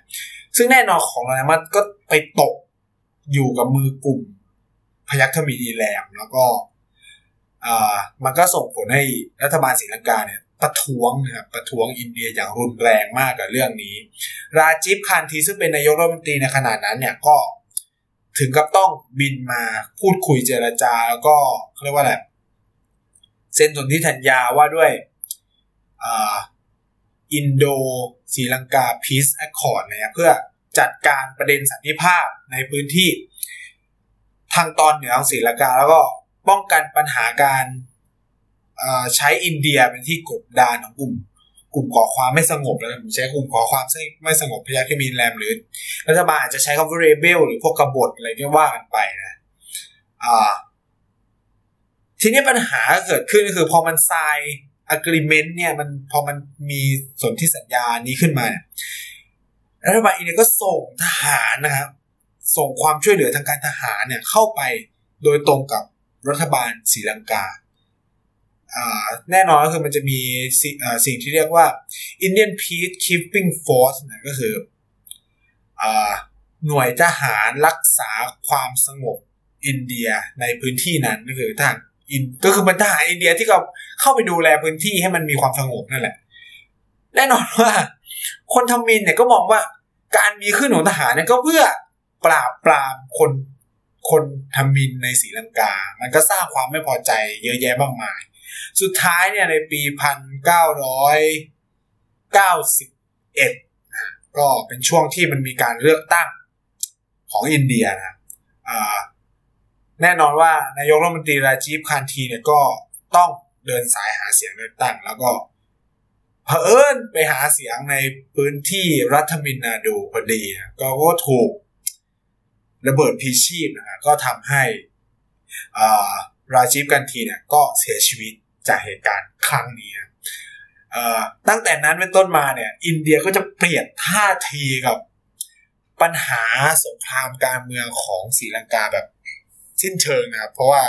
ซึ่งแน่นอนของเรามันก็ไปตก อยู่กับมือกลุ่มพยัคฆมินีแรมแล้วก็มันก็ส่งผลให้รัฐบาลศรีลังกาเนี่ยประท้วงนะครับประท้วงอินเดียอย่างรุนแรงมากกับเรื่องนี้ ราจีฟคานธีซึ่งเป็นนายกรัฐมนตรีในขณะนั้นเนี่ยก็ถึงกับต้องบินมาพูดคุยเจรจาแล้วก็เขาเรียกว่าอะไรเซ็นสนธิสัญญาว่าด้วย Indo-Sri Lanka Peace Accord นะเพื่อ จัดการประเด็นสันติภาพในพื้นที่ ทางตอนเหนือของศรีลังกา แล้วก็ป้องกันปัญหาการใช้อินเดียเป็นที่กบดานของกลุ่ม กลุ่มก่อความไม่สงบแล้วใช้กลุ่มก่อความไม่สงบพยาคิมินแรมหรือรัฐบาลอาจจะใช้คำว่าเรเบลหรือพวกกบฏอะไรก็ว่ากันไปนะทีนี้ปัญหาเกิดขึ้นก็คือพอมันทราย agreement เนี่ยมันพอมันมีสนธิสัญญานี้ขึ้นมาเนี่ย รัฐบาลอินเดียก็ส่งทหารนะครับ ส่งความช่วยเหลือทางการทหารเนี่ยเข้าไปโดยตรงกับรัฐบาลศรีลังกา แน่นอนก็คือมันจะมีสิ่งที่เรียกว่า Indian Peacekeeping Force นะก็คือหน่วยทหารรักษาความสงบอินเดียในพื้นที่นั้นก็คือทหารอินก็คือเป็นทหารอินเดียที่เขาเข้าไปดูแลพื้นที่ให้มันมีความสงบนั่นแหละ แน่นอนว่า คนทำมินเนี่ยก็มองว่าการมีขึ้นของทหารเนี่ยก็เพื่อปราบปรามคนคนทำมินในศรีลังกา มันก็สร้างความไม่พอใจเยอะแยะมากมาย สุดท้ายเนี่ยในปีพันเก้าร้อยเก้าสิบเอ็ดก็เป็นช่วงที่มันมีการเลือกตั้งของอินเดียนะแน่นอนว่านายกรัฐมนตรีราจีฟคานทีเนี่ยก็ต้องเดินสายหาเสียงเลือกตั้ง แล้วก็ เผอิญไปหาเสียงในพื้นที่รัฐมินนาดูพอดีก็ก็ถูกระเบิดพีชีพนะก็ทำให้ราจีฟกันทีเนี่ยก็เสียชีวิตจากเหตุการณ์ครั้งนี้ตั้งแต่นั้นเป็นต้นมาเนี่ย อินเดียก็จะเปลี่ยนท่าทีกับปัญหาสงครามการเมืองของศรีลังกาแบบสิ้นเชิงนะครับ เพราะว่า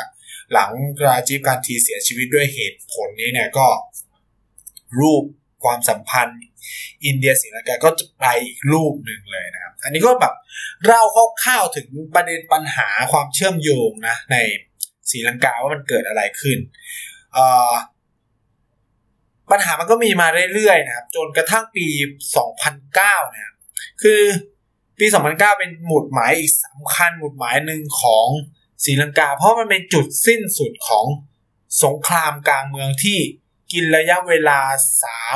หลังราจีฟการทีเสียชีวิตด้วยเหตุผลนี้เนี่ยก็รูป ความสัมพันธ์ อินเดียศรีลังกาก็จะไปอีกรูปหนึ่งเลยนะครับ อันนี้ก็แบบเล่าคร่าวๆถึงประเด็นปัญหาความเชื่อมโยงนะในศรีลังกาว่ามันเกิดอะไรขึ้นปัญหามันก็มีมาเรื่อยๆนะครับ จนกระทั่งปี 2009นะครับคือปี 2009 เป็นหมุดหมายอีกสำคัญหมุดหมายหนึ่งของศรีลังกา เพราะมันเป็นจุดสิ้นสุดของสงครามกลางเมืองที่ กินระยะเวลา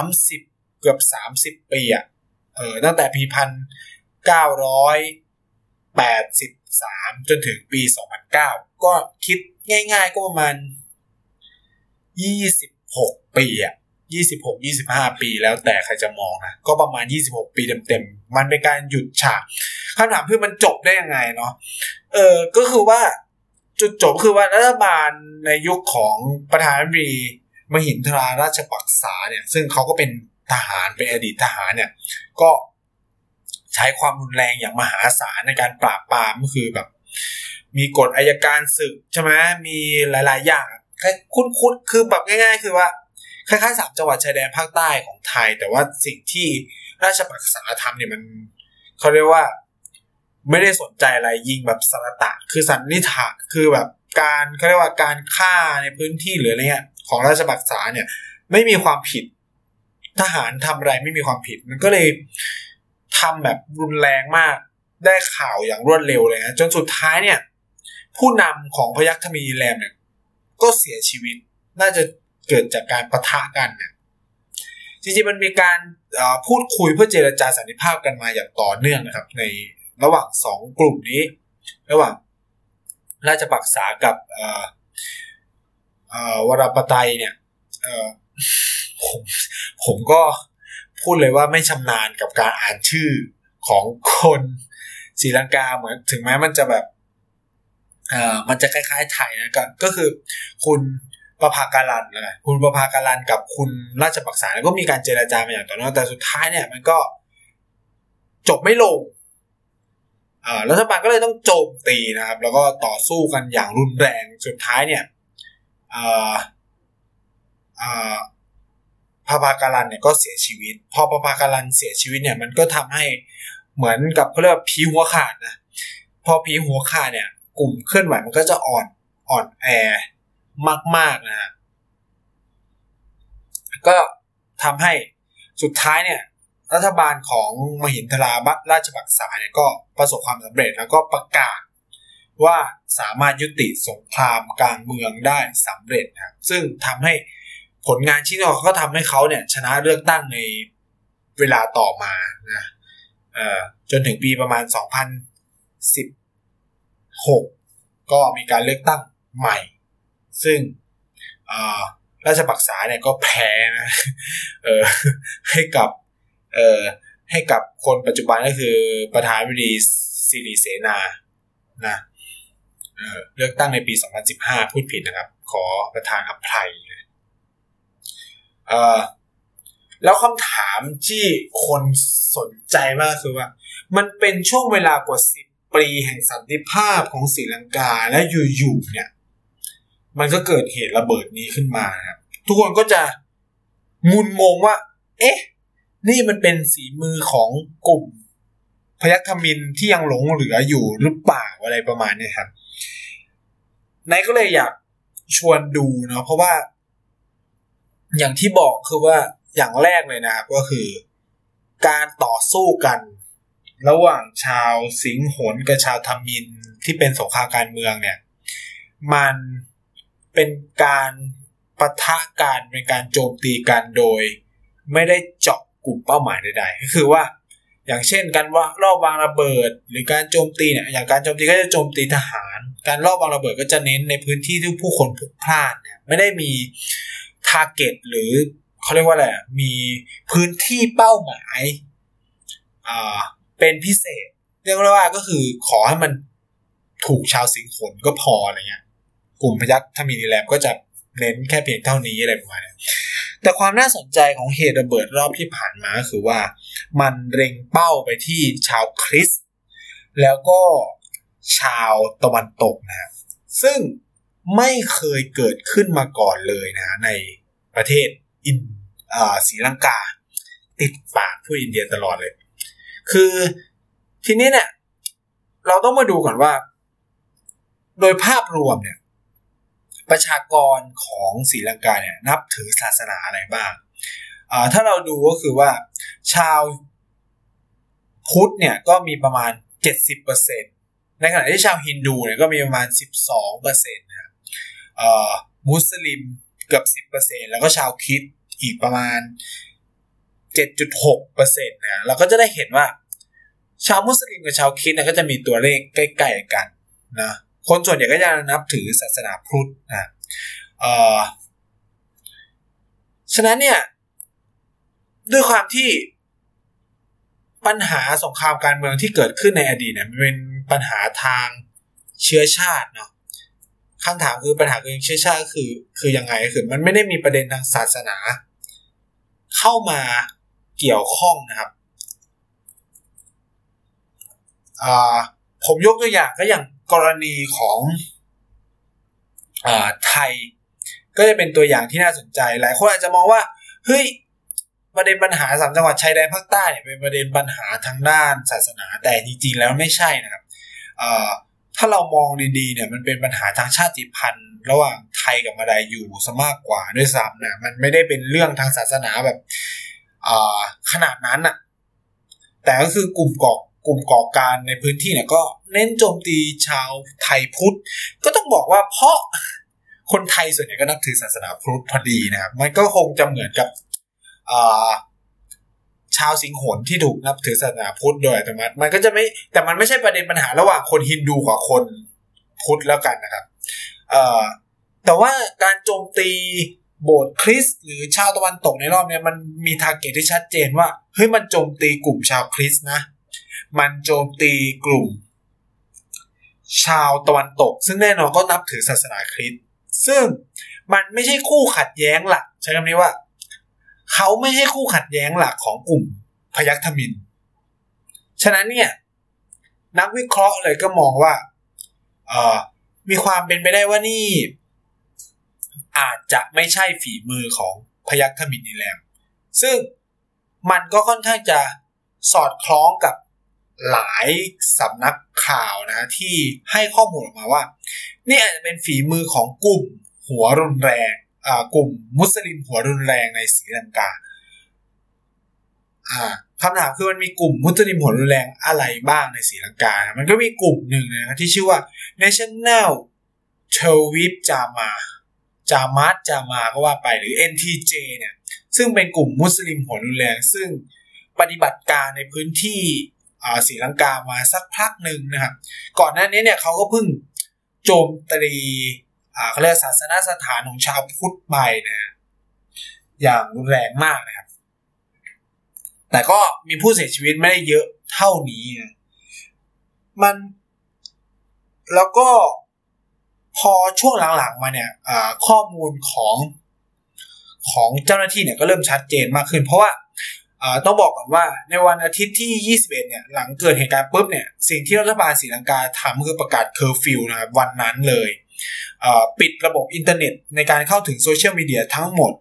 30เกือบ30ปีอะเออตั้งแต่ปีพันเก้าร้อยแปดสิบสามจนถึงปี2009ก็คิดง่ายๆก็ประมาณ26ปีอะ26 25ปีแล้วแต่ใครจะมองนะ ก็ประมาณ26ปีเต็มๆ มันเป็นการหยุดฉากคำถามคือมันจบได้ยังไงเนาะเออก็คือว่าจุดจบคือว่ารัฐบาลในยุคของประธานาธิบดี มหินทราราชปักษาเนี่ย ซึ่งเขาก็เป็นทหารเป็นอดีตทหารเนี่ย ก็ใช้ความรุนแรงอย่างมหาศาลในการปราบปรามก็คือแบบ มีกฎอายการศึกใช่ไหมมีหลาย ๆ อย่างแค่คุ้นๆคือแบบง่าย ๆ คือว่าคล้ายๆสามจังหวัดชายแดนภาคใต้ของไทย แต่ว่าสิ่งที่ราชปักษาทำเนี่ยมันเขาเรียกว่าไม่ได้สนใจอะไรยิงแบบสารตะ คือสันนิษฐานคือแบบการเขาเรียกว่าการฆ่าในพื้นที่หรืออะไรเงี้ย ของราชบักษาเนี่ยไม่มีความผิดทหารทำอะไรไม่มีความผิด มันก็เลยทำแบบรุนแรงมากได้ข่าวอย่างรวดเร็วเลยนะจนสุดท้ายเนี่ย ผู้นำของพยัคฆ์ธมีแรมเนี่ย ก็เสียชีวิตน่าจะเกิดจากการประทะกันเนี่ยจจริงๆมันมีการพูดคุยเพื่อเจรจาสันติภาพกันมาอย่างต่อเนื่องนะครับ ในระหว่างสองกลุ่มนี้ ระหว่างราชปักษากับ วรปไตยเนี่ยผมผมก็พูดเลยว่าไม่ชำนาญกับการอ่านชื่อของคนศรีลังกาเหมือนถึงแม้มันจะแบบเอ่อมันจะคล้ายๆไทยนะก็ก็คือคุณประภาการันนะคุณประภาการันกับคุณราชปักษาก็มีการเจราจามาอย่างต่อเนื่องแต่สุดท้ายเนี่ย มันก็จบไม่ลงรัฐบาลก็เลยต้องโจมตีนะครับ แล้วก็ต่อสู้กันอย่างรุนแรงสุดท้ายเนี่ย พระพาการันเนี่ยก็เสียชีวิต พอพระพาการันเสียชีวิตเนี่ยมันก็ทำให้เหมือนกับเขาเรียกว่าผีหัวขาดนะพอผีหัวขาดเนี่ย กลุ่มเคลื่อนไหวมันก็จะอ่อนอ่อนแอมากๆนะฮะก็ทำให้สุดท้ายเนี่ย รัฐบาลของมหินทราบราชบักษาเนี่ยก็ประสบความสำเร็จแล้วก็ประกาศ ว่าสามารถยุติสงครามกลางเมืองได้สำเร็จนะซึ่งทำให้ผลงานชิ้นนี้ก็ทำให้เขาเนี่ยชนะเลือกตั้งในเวลาต่อมานะจนถึงปีประมาณ 2016 ก็มีการเลือกตั้งใหม่ ซึ่งราชปักษาเนี่ยก็แพ้นะให้กับให้กับคนปัจจุบันก็คือประธานาธิบดีสิริเสนานะ เลือกตั้งในปี 2015 พูดผิดนะครับ ขอประธานอภัยเออแล้วคำถามที่คนสนใจมากคือว่า มันเป็นช่วงเวลากว่าสิบปีแห่งสันติภาพของศรีลังกาและอยู่ๆเนี่ย มันก็เกิดเหตุระเบิดนี้ขึ้นมาครับทุกคนก็จะงุนงงว่า เอ๊ะ นี่มันเป็นสีมือของกลุ่มพยัคฆมินที่ยังหลงเหลืออยู่หรือเปล่าอะไรประมาณนี้ครับ นายก็เลยอยากชวนดูเนาะเพราะว่า อย่างที่บอกคือว่าอย่างแรกเลยนะครับก็คือ การต่อสู้กัน ระหว่างชาวสิงหนกับชาวธมินที่เป็นสงครามการเมืองเนี่ย มันเป็นการปะทะกันเป็นการโจมตีกันโดย ไม่ได้เจาะกลุ่มเป้าหมายใดๆก็คือว่า อย่างเช่นการว่ารอบวางระเบิด หรือการโจมตีเนี่ยอย่างการโจมตีก็จะโจมตีทหาร การรอบวางระเบิดก็จะเน้นในพื้นที่ที่ผู้คนพลุกพล่านเนี่ยไม่ได้มีทาร์เก็ตหรือเขาเรียกว่าอะไรมีพื้นที่เป้าหมายอ่าเป็นพิเศษ เรียกว่าก็คือขอให้มันถูกชาวสิงขนก็พออะไรเงี้ยกลุ่มพยัคฆ์ถ้ามีดีแลมก็จะเน้นแค่เพียงเท่านี้อะไรประมาณนี้แต่ความน่าสนใจของเหตุระเบิดรอบที่ผ่านมาคือว่า มันเล็งเป้าไปที่ชาวคริสต์แล้วก็ ชาวตะวันตกนะซึ่งไม่เคยเกิดขึ้นมาก่อนเลยนะในประเทศอินศรีลังกา ติดปากผู้อินเดียตลอดเลย คือทีนี้เนี่ยเราต้องมาดูก่อนว่า โดยภาพรวมเนี่ย ประชากรของศรีลังกาเนี่ยนับถือศาสนาอะไรบ้างถ้าเราดูก็คือว่าชาวพุทธเนี่ยก็มีประมาณ 70% ในขณะที่ชาวฮินดูเนี่ยก็มีประมาณ 12%นะครับมุสลิมเกือบ 10%แล้วก็ชาวคริสต์อีกประมาณ 7.6เปอร์เซ็นต์นะเราก็จะได้เห็นว่า ชาวมุสลิมกับชาวคริสต์นะก็จะมีตัวเลขใกล้ๆกันนะคนส่วนใหญ่ก็จะนับถือศาสนาพุทธนะฉะนั้นเนี่ยด้วยความที่ ปัญหาสงครามการเมืองที่เกิดขึ้นในอดีตเนี่ยมันเป็นปัญหาทางเชื้อชาติเนาะคำถามคือปัญหาคือเชื้อชาติคือ คือยังไงคือมันไม่ได้มีประเด็นทางศาสนา เข้ามาเกี่ยวข้องนะครับผมยกตัวอย่างก็อย่างกรณีของอไทย ก็จะเป็นตัวอย่างที่น่าสนใจ หลายคนอาจจะมองว่า เฮ้ย ประเด็นปัญหาสามจังหวัดชายแดนภาคใต้เนี่ยเป็นประเด็นปัญหาทางด้านศาสนาแต่จริง ๆ แล้วไม่ใช่นะครับถ้าเรามองดีๆเนี่ยมันเป็นปัญหาทางชาติพันธุ์ ระหว่างไทยกับมาลายอยู่ซะมากกว่าด้วยซ้ำนะมันไม่ได้เป็นเรื่องทางศาสนาแบบขนาดนั้นอะแต่ก็คือกลุ่มก่อกลุ่มก่อการในพื้นที่เนี่ยก็เน้นโจมตีชาวไทยพุทธ ก็ต้องบอกว่าเพราะคนไทยส่วนใหญ่ก็นับถือศาสนาพุทธพอดีนะครับ มันก็คงจะเหมือนกับ ชาวสิงหนที่ถูกนับถือศาสนาพุทธโดยอัตโนมัติมันก็จะไม่แต่มันไม่ใช่ประเด็นปัญหาระหว่างคนฮินดูกับคนพุทธแล้วกันนะครับแต่ว่าการโจมตีโบสถ์คริสต์หรือชาวตะวันตกในรอบนี้มันมี target ที่ชัดเจนว่าเฮ้ยมันโจมตีกลุ่มชาวคริสต์นะ มันโจมตีกลุ่ม ชาวตะวันตก ซึ่งแน่นอนก็นับถือศาสนาคริสต์ซึ่งมันไม่ใช่คู่ขัดแย้งหลักใช้คำนี้ว่า เขาไม่ใช่คู่ขัดแย้งหลักของกลุ่มพยัคฆ์ทมิฬ ฉะนั้นเนี่ย นักวิเคราะห์เลยก็มองว่าเออมีความเป็นไปได้ว่านี่ อาจจะไม่ใช่ฝีมือของพยัคฆ์ธมินนีแลมซึ่งมันก็ค่อนข้างจะสอดคล้องกับหลายสำนักข่าวนะ ที่ให้ข้อมูลออกมาว่า นี่อาจจะเป็นฝีมือของกลุ่มหัวรุนแรง กลุ่มมุสลิมหัวรุนแรงในศรีลังกาคำถามคือมันมีกลุ่มมุสลิมหัวรุนแรงอะไรบ้างในศรีลังกา มันก็มีกลุ่มหนึ่งนะที่ชื่อว่า National t e r v i p Jama จามาจามาก็ว่าไปหรือ NTJ เนี่ย ซึ่งเป็นกลุ่มมุสลิมหัวรุนแรง ซึ่งปฏิบัติการในพื้นที่ศรีลังกามาสักพักหนึ่งนะครับ ก่อนหน้านี้เนี่ยเขาก็เพิ่งโจมตี เขาเรียกศาสนาสถานของชาวพุทธไปนะอย่างรุนแรงมากนะครับ แต่ก็มีผู้เสียชีวิตไม่ได้เยอะเท่านี้นะมัน แล้วก็พอช่วงหลังๆมาเนี่ยข้อมูลของของเจ้าหน้าที่เนี่ยก็เริ่มชัดเจนมากขึ้น เพราะว่าต้องบอกก่อนว่าในวันอาทิตย์ที่ 21 เนี่ย หลังเกิดเหตุการณ์ปุ๊บเนี่ย สิ่งที่รัฐบาลศรีลังกาทำคือประกาศเคอร์ฟิวนะครับวันนั้นเลย ปิดระบบอินเทอร์เน็ต ในการเข้าถึงโซเชียลมีเดียทั้งหมด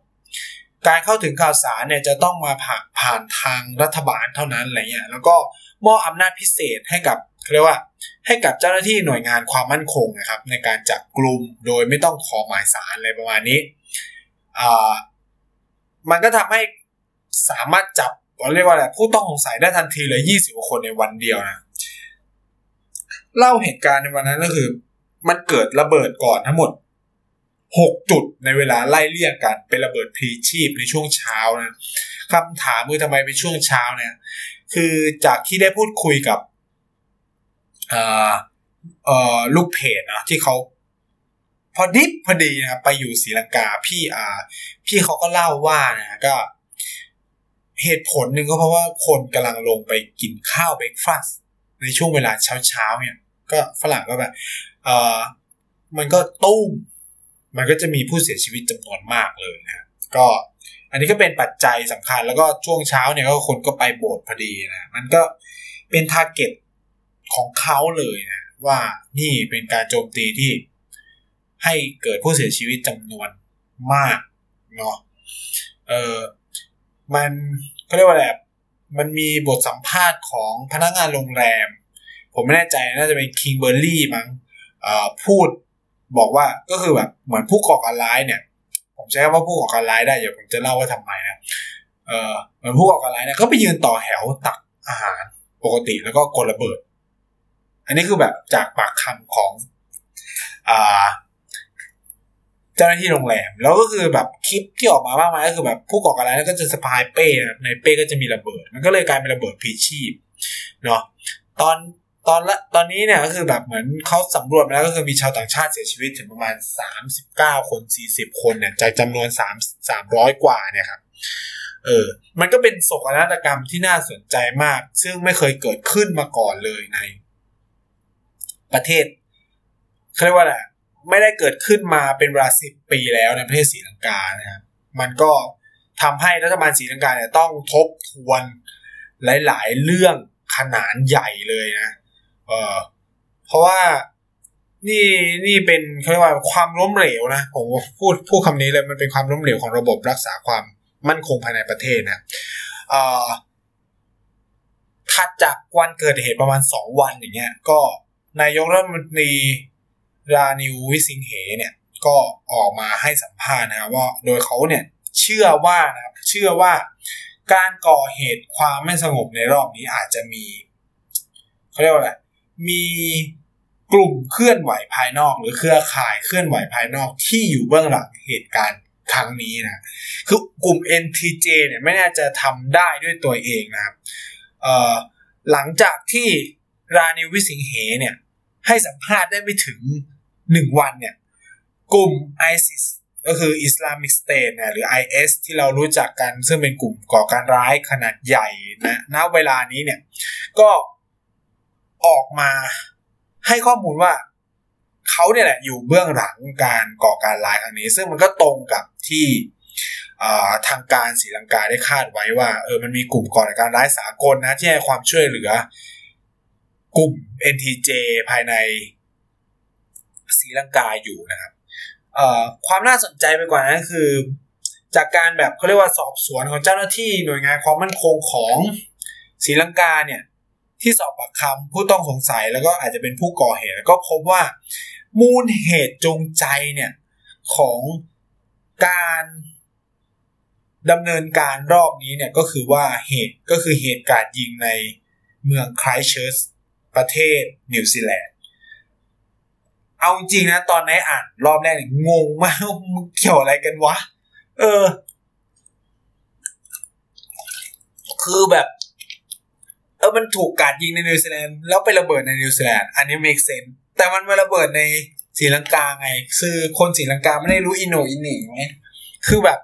การเข้าถึงข่าวสารเนี่ยจะต้องมาผ่านผ่านทางรัฐบาลเท่านั้นอะไรเงี้ยแล้วก็มอบอำนาจพิเศษให้กับเรียกว่าให้กับเจ้าหน้าที่หน่วยงานความมั่นคงนะครับ ในการจับกลุ่มโดยไม่ต้องขอหมายสารอะไรประมาณนี้มันก็ทำให้สามารถจับเรียกว่าอะไรผู้ต้องสงสัยได้ทันทีเลยยี่สิบกว่าคนในวันเดียวนะ เล่าเหตุการณ์ในวันนั้นก็คือ มันเกิดระเบิดก่อนทั้งหมดหกจุดในเวลาไล่เลี่ยกัน เป็นระเบิดพลีชีพในช่วงเช้านะคำถามคือทำไมเป็นช่วงเช้าเนี่ย คือจากที่ได้พูดคุยกับลูกเพจนะที่เขาพอดิบพอดีนะไปอยู่ศรีลังกาพี่อ่า พี่เขาก็เล่าว่านะก็ เหตุผลหนึ่งก็เพราะว่าคนกำลังลงไปกินข้าวเบรกฟาสในช่วงเวลาเช้าๆเนี่ย ก็ฝรั่งก็แบบ เออมันก็ตุ้มมันก็จะมีผู้เสียชีวิตจำนวนมากเลยนะก็อันนี้ก็เป็นปัจจัยสำคัญแล้วก็ช่วงเช้าเนี่ยก็คนก็ไปโบสถ์พอดีนะมันก็เป็นทาร์เก็ตของเขาเลยนะว่านี่เป็นการโจมตีที่ให้เกิดผู้เสียชีวิตจำนวนมากเนาะเออมันเขาเรียกว่าอะไรมันมีบทสัมภาษณ์ของพนักงานโรงแรม ผมไม่แน่ใจน่าจะเป็นคิงเบอร์รี่มั้ง พูดบอกว่าก็คือแบบเหมือนผู้ก่อการร้ายเนี่ย ผมใช้คำว่าผู้ก่อการร้ายได้เดี๋ยวผมจะเล่าว่าทำไมนะเออเหมือนผู้ก่อการร้ายเนี่ยก็ไปยืนต่อแถวตักอาหารปกติแล้วก็กดระเบิด อันนี้คือแบบจากปากคำของอ่าเจ้าหน้าที่โรงแรม แล้วก็คือแบบคลิปที่ออกมามากมายก็คือแบบผู้ก่อการร้ายก็จะสะพายเป้ในเป้ก็จะมีระเบิด มันก็เลยกลายเป็นระเบิดพีชีพเนาะตอน ตอนละตอนนี้เนี่ยก็คือแบบเหมือนเขาสำรวจมาแล้วก็คือมีชาวต่างชาติเสียชีวิตถึงประมาณ 39 คน 40 คนเนี่ยจากจำนวน3 300 กว่าเนี่ยครับเออ มันก็เป็นโศกนาฏกรรมที่น่าสนใจมาก ซึ่งไม่เคยเกิดขึ้นมาก่อนเลยใน ประเทศเขาเรียกว่าอะไรไม่ได้เกิดขึ้นมาเป็นเวลาสิบปีแล้วในประเทศศรีลังกานะครับมันก็ทำให้รัฐบาลศรีลังกาเนี่ยต้องทบทวนหลาย ๆ เรื่องขนาดใหญ่เลยนะ เออเพราะว่านี่นี่เป็นเขาเรียกว่าความล้มเหลวนะผมพูดพูดคำนี้เลยมันเป็นความล้มเหลวของระบบรักษาความมั่นคงภายในประเทศนะเอ่อถัดจากวันเกิดเหตุประมาณสองวันอย่างเงี้ย ก็นายกรัฐมนตรีรานิววิสิงเหเนี่ย ก็ออกมาให้สัมภาษณ์นะครับว่าโดยเขาเนี่ยเชื่อว่านะครับเชื่อว่าการก่อเหตุความไม่สงบในรอบนี้อาจจะมีเขาเรียกว่าอะไร มีกลุ่มเคลื่อนไหวภายนอก หรือเครือข่ายเคลื่อนไหวภายนอกที่อยู่เบื้องหลังเหตุการณ์ครั้งนี้นะคือกลุ่ม NTJ เนี่ยไม่น่าจะทำได้ด้วยตัวเองนะครับหลังจากที่รานิวิสิงเหเนี่ยให้สัมภาษณ์ได้ไม่ถึงหนึ่งวันเนี่ยกลุ่ม ISIS ก็คือ Islamic State เนี่ยหรือ IS ที่เรารู้จักกันซึ่งเป็นกลุ่มก่อการร้ายขนาดใหญ่นะณเวลานี้เนี่ยก็ ออกมาให้ข้อมูลว่าเขาเนี่ยแหละอยู่เบื้องหลังการก่อการร้ายครั้งนี้ ซึ่งมันก็ตรงกับที่ทางการศรีลังกาได้คาดไว้ว่าเออมันมีกลุ่มก่อการร้ายสากลนะที่ให้ความช่วยเหลือ กลุ่ม NTJ ภายในศรีลังกาอยู่นะครับความน่าสนใจไปกว่านั้นคือ จากการแบบเขาเรียกว่าสอบสวนของเจ้าหน้าที่หน่วยงานความมั่นคงของศรีลังกาเนี่ย ที่สอบปากคำผู้ต้องสงสัยแล้วก็อาจจะเป็นผู้ก่อเหตุก็พบว่ามูลเหตุจงใจเนี่ยของการดำเนินการรอบนี้เนี่ยก็คือว่าเหตุก็คือเหตุการณ์ยิงในเมืองไครสต์เชิร์ชประเทศนิวซีแลนด์เอาจริงนะตอนนี้อ่านรอบแรกเนี่ยงงมากมึงเกี่ยวอะไรกันวะ เออ คือแบบ ออมันถูกการยิงในนิวซีแลนด์แล้วไประเบิดในนิวซีแลนด์อันนี้ make sense แต่มันมาระเบิดในศรีลังกาไง คือคนศรีลังกาไม่ได้รู้อินโนอินหนิงไงคือแบบ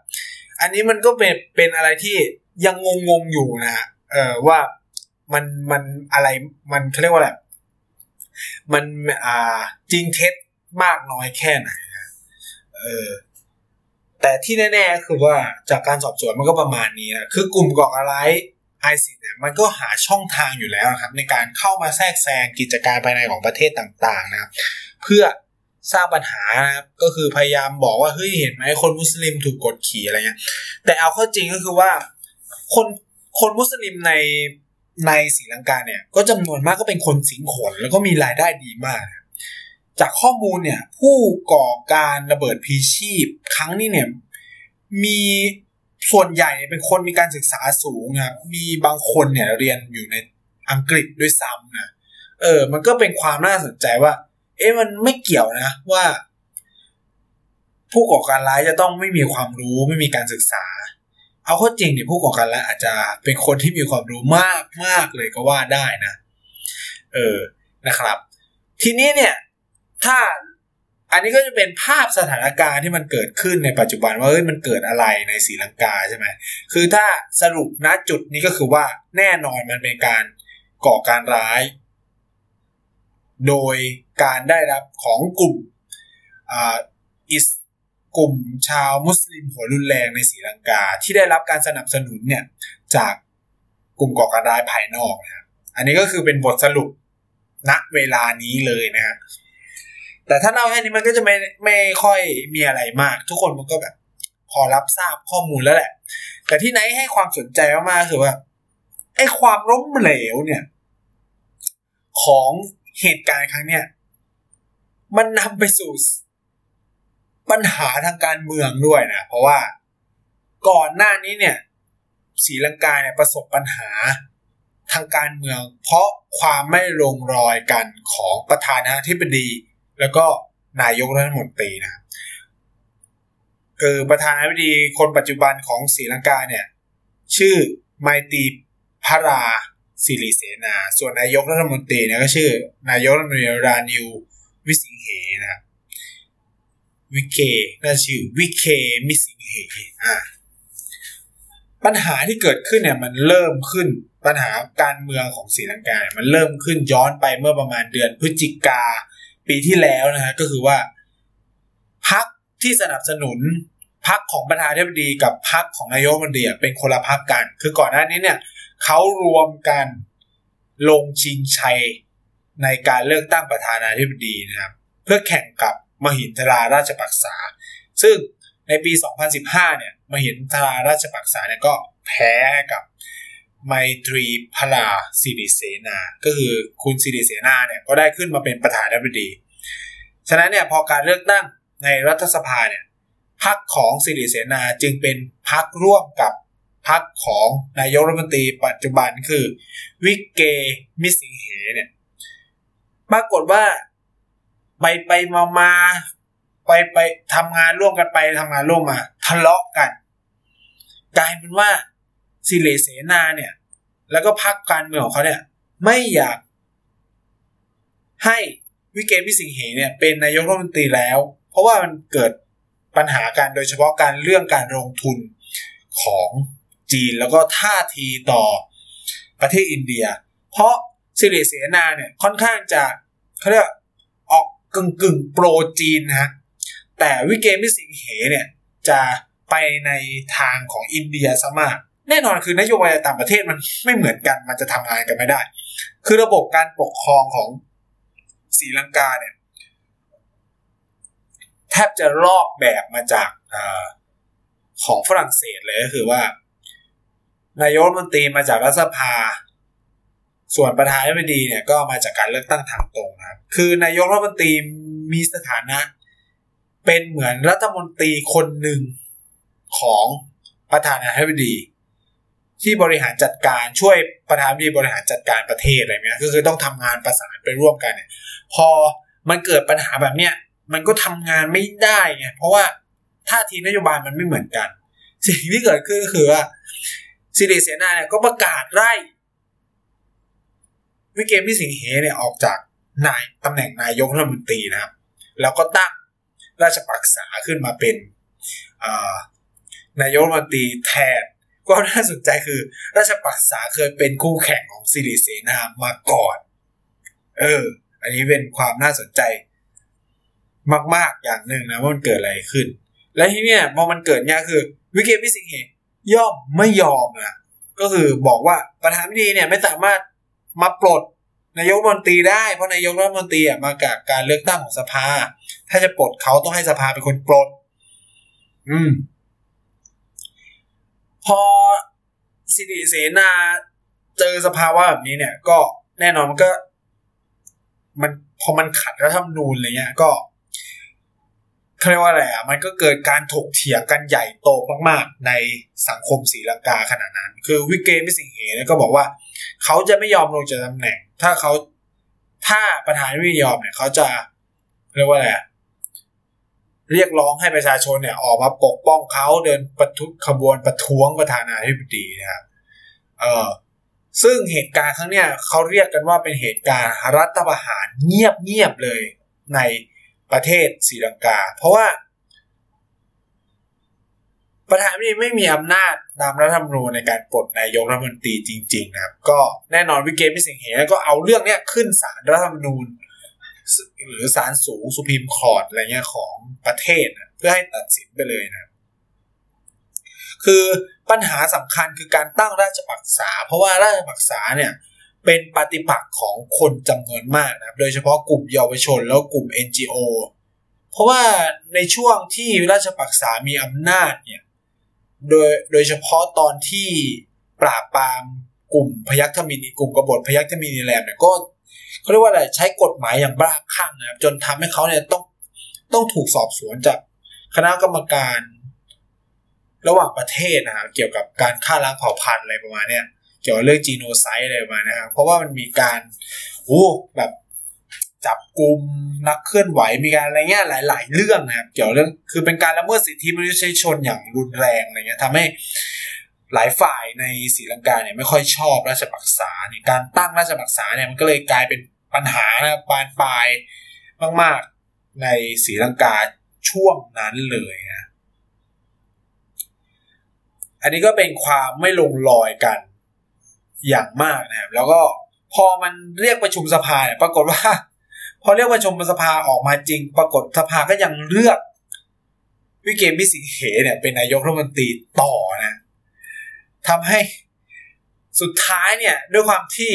อันนี้มันก็เป็นเป็นอะไรที่ยังงงงอยู่นะฮะเออว่ามันมันอะไรมันเขาเรียกว่าอะไรมันอ่าจริงเท็จมากน้อยแค่ไหนเออแต่ที่แน่ๆคือว่าจากการสอบสวนมันก็ประมาณนี้นะคือกลุ่มก่ออะไร ไอซิเนี่ยมันก็หาช่องทางอยู่แล้วครับ ในการเข้ามาแทรกแซงกิจการภายในของประเทศต่างๆนะครับเพื่อสร้างปัญหานะครับก็คือพยายามบอกว่าเฮ้ยเห็นไหมคนมุสลิมถูกกดขี่อะไรเงี้ยแต่เอาเข้าจริงก็คือว่าคนคนมุสลิมในในศรีลังกาเนี่ยก็จำนวนมากก็เป็นคนสิงขนแล้วก็มีรายได้ดีมาก จากข้อมูลเนี่ยผู้ก่อการระเบิดพีชีพ ครั้งนี้เนี่ยมี ส่วนใหญ่เป็นคนมีการศึกษาสูงนะมีบางคนเนี่ยเรียนอยู่ในอังกฤษด้วยซ้ำนะเออ มันก็เป็นความน่าสนใจว่า เอ๊ะมันไม่เกี่ยวนะว่า ผู้ก่อการร้ายจะต้องไม่มีความรู้ไม่มีการศึกษา เอาข้อจริงเนี่ยผู้ก่อการร้ายอาจจะเป็นคนที่มีความรู้มากมากเลยก็ว่าได้นะ เออนะครับ ทีนี้เนี่ย ถ้า อันนี้ก็จะเป็นภาพสถานการณ์ที่มันเกิดขึ้นในปัจจุบันว่าเฮ้ยมันเกิดอะไรในศรีลังกาใช่ไหมคือถ้าสรุปณจุดนี้ก็คือว่าแน่นอนมันเป็นการก่อการร้าย โดยการได้รับของกลุ่มอิสกลุ่มชาวมุสลิมหัวรุนแรงในศรีลังกา ที่ได้รับการสนับสนุนเนี่ยจากกลุ่มก่อการร้ายภายนอกนะครับอันนี้ก็คือเป็นบทสรุปณเวลานี้เลยนะฮะ แต่ถ้าเล่าแค่นี้มันก็จะไม่ไม่ค่อยมีอะไรมาก ทุกคนมันก็แบบพอรับทราบข้อมูลแล้วแหละ แต่ที่ไหนให้ความสนใจมากๆคือว่าไอ้ความล้มเหลวเนี่ย ของเหตุการณ์ครั้งเนี้ยมันนำไปสู่ปัญหาทางการเมืองด้วยนะ เพราะว่าก่อนหน้านี้เนี่ยศรีลังกาเนี่ยประสบปัญหาทางการเมือง เพราะความไม่ลงรอยกันของประธานาธิบดี แล้วก็นายกรัฐมนตรีนะคือประธานาธิบดีคนปัจจุบันของศรีลังกาเนี่ย ชื่อไมตีพาราสิริเสนา ส่วนนายกรัฐมนตรีเนี่ยก็ชื่อ นายกรัฐมนตรีรานิววิสิงเหนะครับวิเคน่าชื่อวิเคมิสิงเหอ่าปัญหาที่เกิดขึ้นเนี่ยมันเริ่มขึ้นปัญหาการเมืองของศรีลังกาเนี่ยมันเริ่มขึ้นย้อนไปเมื่อประมาณเดือนพฤศจิกา ปีที่แล้วนะฮะก็คือว่าพักที่สนับสนุนพักของประธานาธิบดีกับพักของนายกมันเดียเป็นคนละพักกัน คือก่อนหน้านี้เนี่ยเขารวมกันลงชิงชัยในการเลือกตั้งประธานาธิบดีนะครับเพื่อแข่งกับมหินทราราชปักษา ซึ่งในปี 2015 เนี่ยมหินทราราชปักษาเนี่ยก็แพ้กับ ไมตรีพลาสิริเสนา ก็คือคุณสิริเสนาเนี่ยก็ได้ขึ้นมาเป็นประธานาธิบดี ฉะนั้นเนี่ยพอการเลือกตั้งในรัฐสภาเนี่ยพรรคของสิริเสนาจึงเป็นพรรคร่วมกับพรรคของนายกรัฐมนตรีปัจจุบันคือวิกเกมิสิงเหเนี่ยปรากฏว่าไปไปมามาไปไปทำงานร่วมกันไปทำงานร่วมมา ทะเลาะกัน กลายเป็นว่า สิเลเสนาเนี่ย แล้วก็พักการเมืองของเขาเนี่ย ไม่อยาก ให้วิเกตวิสิงเหเนี่ยเป็นนายกรัฐมนตรีแล้ว เพราะว่ามันเกิดปัญหาการโดยเฉพาะการเรื่องการลงทุนของจีนแล้วก็ท่าทีต่อประเทศอินเดีย เพราะสิริเสนาเนี่ยค่อนข้างจะเขาเรียกออกกึ่งกึ่งโปรจีนนะฮะแต่วิเกมิสิงเหเนี่ยจะไปในทางของอินเดียซะมาก แน่นอนคือนโยบายต่างประเทศมันไม่เหมือนกัน มันจะทำงานกันไม่ได้ คือระบบการปกครองของศรีลังกาเนี่ยแทบจะลอกแบบมาจากอของฝรั่งเศสเลยก็คือว่า นายกรัฐมนตรีมาจากรัฐสภา ส่วนประธานาธิบดีเนี่ยก็มาจากการเลือกตั้งทางตรงนะครับคือนายกรัฐมนตรีมีสถานะ เป็นเหมือนรัฐมนตรีคนหนึ่งของประธานาธิบดี ที่บริหารจัดการช่วยประธานาธิบดีบริหารจัดการประเทศอะไรเงี้ยก็คือต้องทำงานประสานไปร่วมกันเนี่ยพอมันเกิดปัญหาแบบเนี้ยมันก็ทำงานไม่ได้ไงเพราะว่าท่าทีนโยบายมันไม่เหมือนกัน สิ่งที่เกิดขึ้นก็คือว่าสิริเสนาเนี่ยก็ประกาศไล่วิเกมพิสิงเหเนี่ยออกจากนายตำแหน่งนายกรัฐมนตรีนะครับ แล้วก็ตั้งราชปักษาขึ้นมาเป็นนายกรัฐมนตรีแทน ก็น่าสนใจคือ ราชปักษาเคยเป็นคู่แข่งของสิริเสนามาก่อน เออ อันนี้เป็นความน่าสนใจ มาก ๆ อย่างหนึ่งนะว่ามันเกิดอะไรขึ้น และที่เนี่ยพอมันเกิดเนี่ยคือ วิกเกตพิสิงเหย่อมไม่ยอมนะก็คือบอกว่าประธานดีเนี่ยไม่สามารถมาปลดนายกรัฐมนตรีได้เพราะนายกรัฐมนตรีอะมาจากการเลือกตั้งของสภา ถ้าจะปลดเขาต้องให้สภาเป็นคนปลด อืม พอสิริเสนาเจอสภาวะแบบนี้เนี่ย ก็แน่นอนมันก็ มันพอมันขัดรัฐธรรมนูญอะไรเงี้ยก็เขาเรียกว่าอะไรอะมันก็เกิดการถกเถียงกันใหญ่โตมากๆ ในสังคมศรีลังกาขนาดนั้น คือวิกเกมพิสิงเหเนี่ยก็บอกว่า เขาจะไม่ยอมลงจากตำแหน่ง ถ้าเขาถ้าประธานไม่ยอมเนี่ย เขาจะเรียกว่าอะไร เรียกร้องให้ประชาชนเนี่ยออกมาปกป้องเขาเดินประทุขบวนประท้วงประธานาธิบดีนะครับเออซึ่งเหตุการณ์ครั้งเนี้ยเขาเรียกกันว่าเป็นเหตุการณ์รัฐประหารเงียบๆเลยในประเทศศรีลังกา เพราะว่า ประธานาธิบดีไม่มีอำนาจตามรัฐธรรมนูญในการปลดนายกรัฐมนตรีจริง ๆ นะครับ ก็แน่นอนวิกเกตพิสิงเหนก็เอาเรื่องเนี้ยขึ้นศาลรัฐธรรมนูญ หรือศาลสูง Supreme Court อะไรเงี้ยของประเทศเพื่อให้ตัดสินไปเลยนะ คือปัญหาสำคัญคือการตั้งราชปักษา เพราะว่าราชปักษาเนี่ยเป็นปฏิปักษ์ของคนจำนวนมากนะโดยเฉพาะกลุ่มเยาวชนแล้วกลุ่ม NGO เพราะว่าในช่วงที่ราชปักษามีอำนาจเนี่ยโดยโดยเฉพาะตอนที่ปราบปรามกลุ่มพยัคฆ์ธมินีกลุ่มกบฏพยัคฆ์ธมินีแลมเนี่ยก็ เขาเรียกว่าอะไรใช้กฎหมายอย่างบ้าคลั่งนะครับจนทำให้เขาเนี่ยต้องต้องถูกสอบสวนจากคณะกรรมการระหว่างประเทศนะครับเกี่ยวกับการฆ่าล้างเผ่าพันธุ์อะไรประมาณเนี้ยเกี่ยวกับเรื่องจีโนไซด์อะไรมานะครับเพราะว่ามันมีการโอ้แบบจับกลุ่มนักเคลื่อนไหวมีการอะไรเงี้ยหลาย ๆ เรื่องนะครับเกี่ยวเรื่องคือเป็นการละเมิดสิทธิมนุษยชนอย่างรุนแรงอะไรเงี้ยทำให้ หลายฝ่ายในศรีลังกาเนี่ยไม่ค่อยชอบราชบักษาเนี่ยการตั้งราชบักษาเนี่ยมันก็เลยกลายเป็นปัญหานะปานปลายมาก ๆ ในศรีลังกาช่วงนั้นเลยนะอันนี้ก็เป็นความไม่ลงรอยกันอย่างมากนะครับ แล้วก็พอมันเรียกประชุมสภาเนี่ยปรากฏว่า พอเรียกประชุมสภาออกมาจริง ปรากฏสภาก็ยังเลือกวิเกมพิสิงเหเนี่ยเป็นนายกรัฐมนตรีต่อนะ ทำให้สุดท้ายเนี่ย ด้วยความที่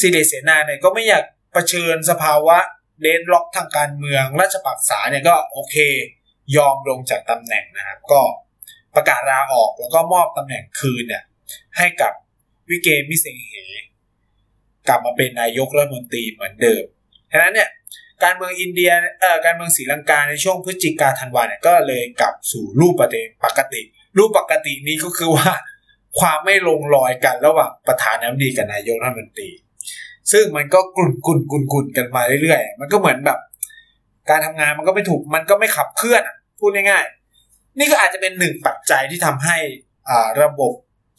ซีเดเสนาเนี่ยก็ไม่อยากเผชิญสภาวะเดนล็อกทางการเมืองราชปักษาเนี่ยก็โอเค ยอมลงจากตำแหน่งนะครับ ก็ประกาศลาออกแล้วก็มอบตำแหน่งคืนเนี่ย ให้กับวิเกมิเซงเหกลับมาเป็นนายกรัฐมนตรีเหมือนเดิมฉะนั้นเนี่ยการเมืองอินเดียเอ่อการเมืองศรีลังกาในช่วงพฤศจิกาธันวาเนี่ยก็เลยกลับสู่รูปปกติ รูปปกตินี้ก็คือว่า ความไม่ลงรอยกันระหว่างประธานาธิบดีกับนายกรัฐมนตรี ซึ่งมันก็กลุ่นกุ่นกุ่นกุ่นกันมาเรื่อยๆ มันก็เหมือนแบบ การทำงานมันก็ไม่ถูกมันก็ไม่ขับเคลื่อนพูดง่ายๆ นี่ก็อาจจะเป็นหนึ่งปัจจัยที่ทำให้อ่าระบบ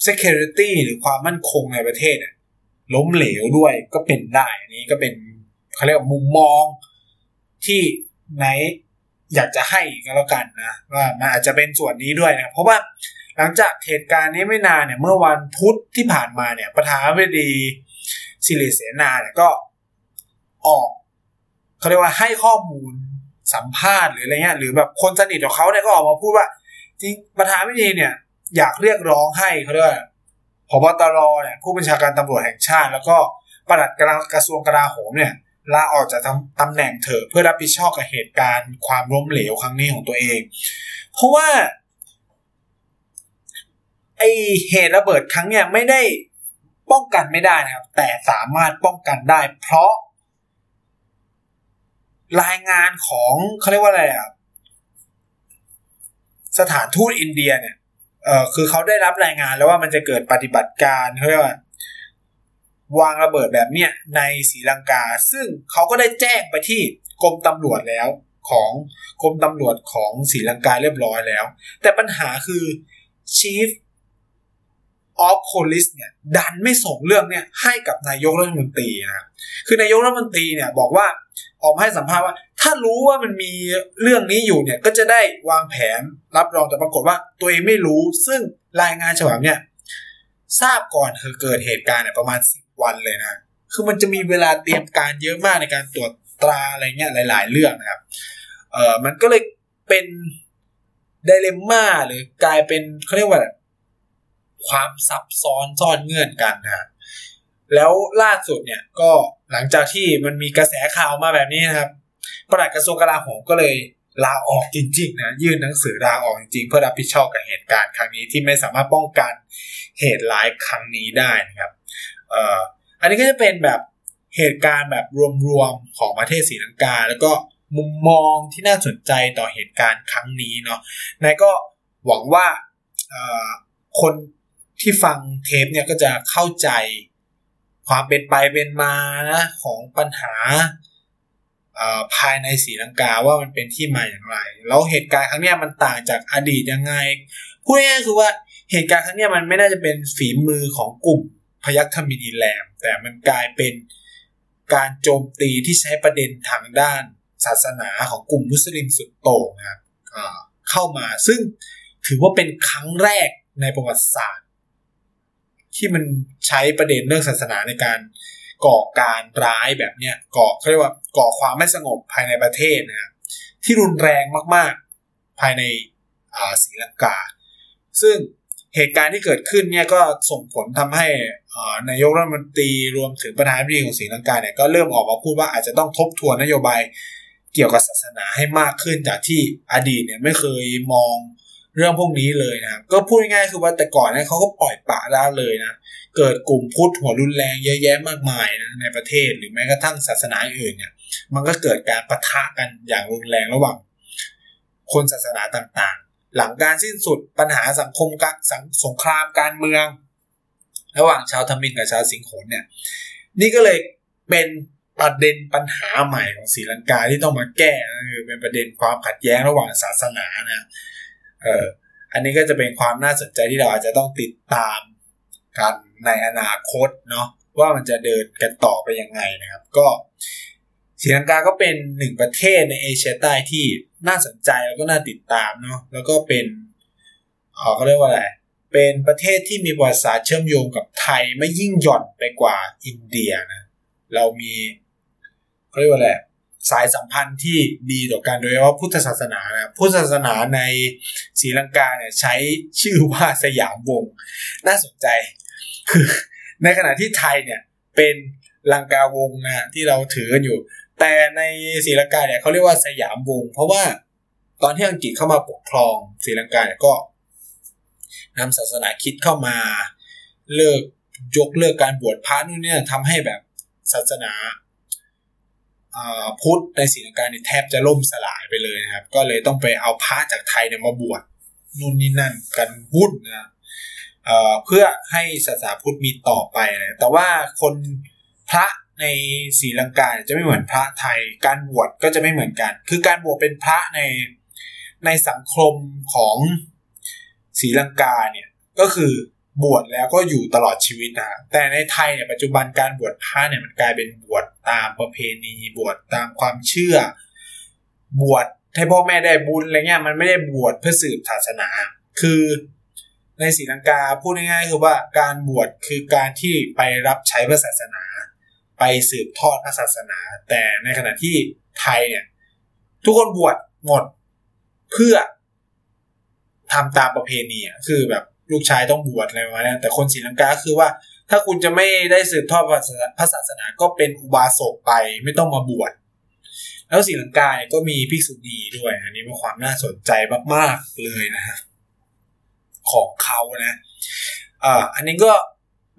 security หรือความมั่นคงในประเทศล้มเหลวด้วยก็เป็นได้นนี้ก็เป็นเขาเรียกว่ามุมมองที่ไหน อยากจะให้ก็แล้วกันนะว่ามันอาจจะเป็นส่วนนี้ด้วยนะเพราะว่าหลังจากเหตุการณ์นี้ไม่นานเนี่ยเมื่อวันพุธที่ผ่านมาเนี่ยประธานาธิบดีสิริเสนาเนี่ยก็ออกเขาเรียกว่าให้ข้อมูลสัมภาษณ์หรืออะไรเงี้ยหรือแบบคนสนิทของเขาเนี่ยก็ออกมาพูดว่า จริงประธานาธิบดีเนี่ย อยากเรียกร้องให้เขาเรียกว่าพบตรเนี่ยผู้บัญชาการตำรวจแห่งชาติ แล้วก็ปลัดกระทรวงกลาโหมเนี่ย ลาออกจากตำแหน่งเถอะเพื่อรับผิดชอบกับเหตุการณ์ความล้มเหลวครั้งนี้ของตัวเอง เพราะว่าไอเหตุระเบิดครั้งเนี่ยไม่ได้ป้องกันไม่ได้นะครับ แต่สามารถป้องกันได้ เพราะ รายงานของเขาเรียกว่าอะไรอะสถานทูตอินเดียเนี่ยเออคือเขาได้รับรายงานแล้วว่ามันจะเกิดปฏิบัติการเขาเรียกว่า วางระเบิดแบบเนี้ยในศรีลังกา ซึ่งเขาก็ได้แจ้งไปที่กรมตำรวจแล้วของกรมตำรวจของศรีลังกาเรียบร้อยแล้ว แต่ปัญหาคือ Chief of Police เนี่ยดันไม่ส่งเรื่องเนี่ยให้กับนายกรัฐมนตรีนะคือนายกรัฐมนตรีเนี่ยบอกว่าออกมาให้สัมภาษณ์ว่า ถ้ารู้ว่ามันมีเรื่องนี้อยู่เนี่ยก็จะได้วางแผนรับรองแต่ปรากฏว่าตัวเองไม่รู้ ซึ่งรายงานฉบับเนี่ยทราบก่อนเกิดเหตุการณ์เนี่ยประมาณสิบ วันเลยนะ คือมันจะมีเวลาเตรียมการเยอะมากในการตรวจตราอะไรเงี้ยหลาย ๆ เรื่องนะครับ เออมันก็เลยเป็นไดเลมม่าหรือกลายเป็นเขาเรียกว่าความซับซ้อนซ่อนเงื่อนกันนะแล้วล่าสุดเนี่ยก็หลังจากที่มันมีกระแสข่าวมาแบบนี้นะครับประหลัดกระทรวงกลาโหมก็เลยลาออกจริงๆนะยื่นหนังสือลาออกจริงๆเพื่อรับผิดชอบกับเหตุการณ์ครั้งนี้ที่ไม่สามารถป้องกันเหตุร้ายครั้งนี้ได้นะครับ เอ่ออันนี้ก็จะเป็นแบบเหตุการณ์แบบรวมๆของประเทศศรีลังกา แล้วก็มุมมองที่น่าสนใจต่อเหตุการณ์ครั้งนี้เนาะนายก็หวังว่าคนที่ฟังเทปเนี่ยก็จะเข้าใจความเป็นไปเป็นมานะของปัญหาภายในศรีลังกาว่ามันเป็นที่มาอย่างไร แล้วเหตุการณ์ครั้งนี้มันต่างจากอดีตยังไงพูดง่ายๆคือว่าเหตุการณ์ครั้งนี้มันไม่น่าจะเป็นฝีมือของกลุ่ม พยัคฆ์ธมินีแลม แต่มันกลายเป็นการโจมตีที่ใช้ประเด็นทางด้านศาสนาของกลุ่มมุสลิมสุดโต่งนะครับเข้ามาซึ่งถือว่าเป็นครั้งแรกในประวัติศาสตร์ ที่มันใช้ประเด็นเรื่องศาสนาในการก่อการร้ายแบบเนี้ยก่อเขาเรียกว่าก่อความไม่สงบภายในประเทศนะที่รุนแรงมากๆ ภายในศรีลังกา ซึ่ง เหตุการณ์ที่เกิดขึ้นเนี่ยก็ส่งผลทำให้นายกรัฐมนตรีรวมถึงประธานาธิบดีของศรีลังกาเนี่ยก็เริ่มออกมาพูดว่าอาจจะต้องทบทวนนโยบายเกี่ยวกับศาสนาให้มากขึ้นจากที่อดีตเนี่ยไม่เคยมองเรื่องพวกนี้เลยนะครับก็พูดง่ายๆคือว่าแต่ก่อนเนี่ยเขาก็ปล่อยปะได้เลยนะเกิดกลุ่มพุทธหัวรุนแรงเยอะแยะมากมายนะในประเทศหรือแม้กระทั่งศาสนาอื่นเนี่ยมันก็เกิดการประทะกันอย่างรุนแรงระหว่างคนศาสนาต่างๆ หลังการสิ้นสุดปัญหาสังคมกับสงครามการเมือง ระหว่างชาวทมินกับชาวสิงห์เนี่ย นี่ก็เลยเป็นประเด็นปัญหาใหม่ของศรีลังกาที่ต้องมาแก้คือเป็นประเด็นความขัดแย้งระหว่างศาสนานะเอออันนี้ก็จะเป็นความน่าสนใจที่เราอาจจะต้องติดตามกันในอนาคตเนาะว่ามันจะเดินกันต่อไปยังไงนะครับ ก็ ศรีลังกาก็เป็นหนึ่งประเทศในเอเชียใต้ที่น่าสนใจแล้วก็น่าติดตามเนาะแล้วก็เป็นเออเขาเรียกว่าอะไร เป็นประเทศที่มีประวัติศาสตร์เชื่อมโยงกับไทยไม่ยิ่งหย่อนไปกว่าอินเดียนะเรามีเขาเรียกว่าอะไรสายสัมพันธ์ที่ดีต่อกันโดยเฉพาะพุทธศาสนานะพุทธศาสนาในศรีลังกาเนี่ยใช้ชื่อว่าสยามวง น่าสนใจ คือในขณะที่ไทยเนี่ยเป็นลังกาวงนะที่เราถือกันอยู่ แต่ในศรีลังกาเนี่ยเขาเรียกว่าสยามวง เพราะว่าตอนที่อังกฤษเข้ามาปกครองศรีลังกาเนี่ยก็นำศาสนาคิดเข้ามาเลิกยกเลิกการบวชพระนู่นเนี่ยทำให้แบบศาสนาพุทธในศรีลังกาเนี่ยแทบจะล่มสลายไปเลยนะครับ ก็เลยต้องไปเอาพระจากไทยเนี่ยมาบวชนู่นนี่นั่นกันวุ่นนะเพื่อให้ศาสนาพุทธมีต่อไปนะแต่ว่าคนพระ ในศรีลังกาจะไม่เหมือนพระไทย การบวชก็จะไม่เหมือนกัน คือการบวชเป็นพระในในสังคมของศรีลังกาเนี่ยก็คือบวชแล้วก็อยู่ตลอดชีวิตนะแต่ในไทยเนี่ยปัจจุบันการบวชพระเนี่ยมันกลายเป็นบวชตามประเพณีบวชตามความเชื่อ บวชให้พ่อแม่ได้บุญอะไรเงี้ยมันไม่ได้บวชเพื่อสืบศาสนา คือในศรีลังกาพูดง่ายๆคือว่าการบวชคือการที่ไปรับใช้พระศาสนา ไปสืบทอดพระศาสนา แต่ในขณะที่ไทยเนี่ย ทุกคนบวชหมดเพื่อทำตามประเพณีอะคือแบบลูกชายต้องบวชอะไรมาณนั้นแต่คนศรีลังกาคือว่า ถ้าคุณจะไม่ได้สืบทอดพระศาสนาก็เป็นอุบาสกไปไม่ต้องมาบวชแล้วศรีลังกาเนี่ยก็มีภิกษุณีด้วย อันนี้เป็นความน่าสนใจมาก ๆ เลยนะฮะของเขานะอ่าอันนี้ก็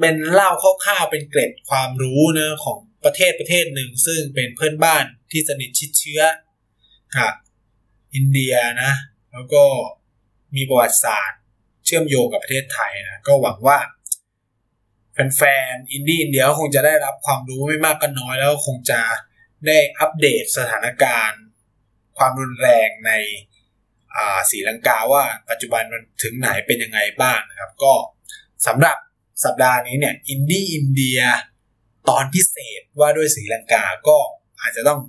เป็นเล่าคร่าวๆเป็นเกร็ดความรู้นะของประเทศประเทศหนึ่งซึ่งเป็นเพื่อนบ้านที่สนิทชิดเชื้อกับอินเดียนะ แล้วก็มีประวัติศาสตร์ เชื่อมโยงกับประเทศไทยนะก็หวังว่าแฟนๆอินดี้อินเดียคงจะได้รับความรู้ไม่มากก็น้อยแล้วคงจะได้อัปเดตสถานการณ์ ความรุนแรงในศรีลังกาว่าปัจจุบันมันถึงไหนเป็นยังไงบ้างนะครับ ก็สำหรับ สัปดาห์นี้เนี่ยอินดี้อินเดียตอนพิเศษว่าด้วยศรีลังกาก็อาจจะต้อง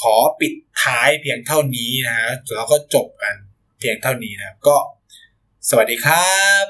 ขอปิดท้ายเพียงเท่านี้นะฮะแล้วก็จบกันเพียงเท่านี้นะครับก็สวัสดีครับ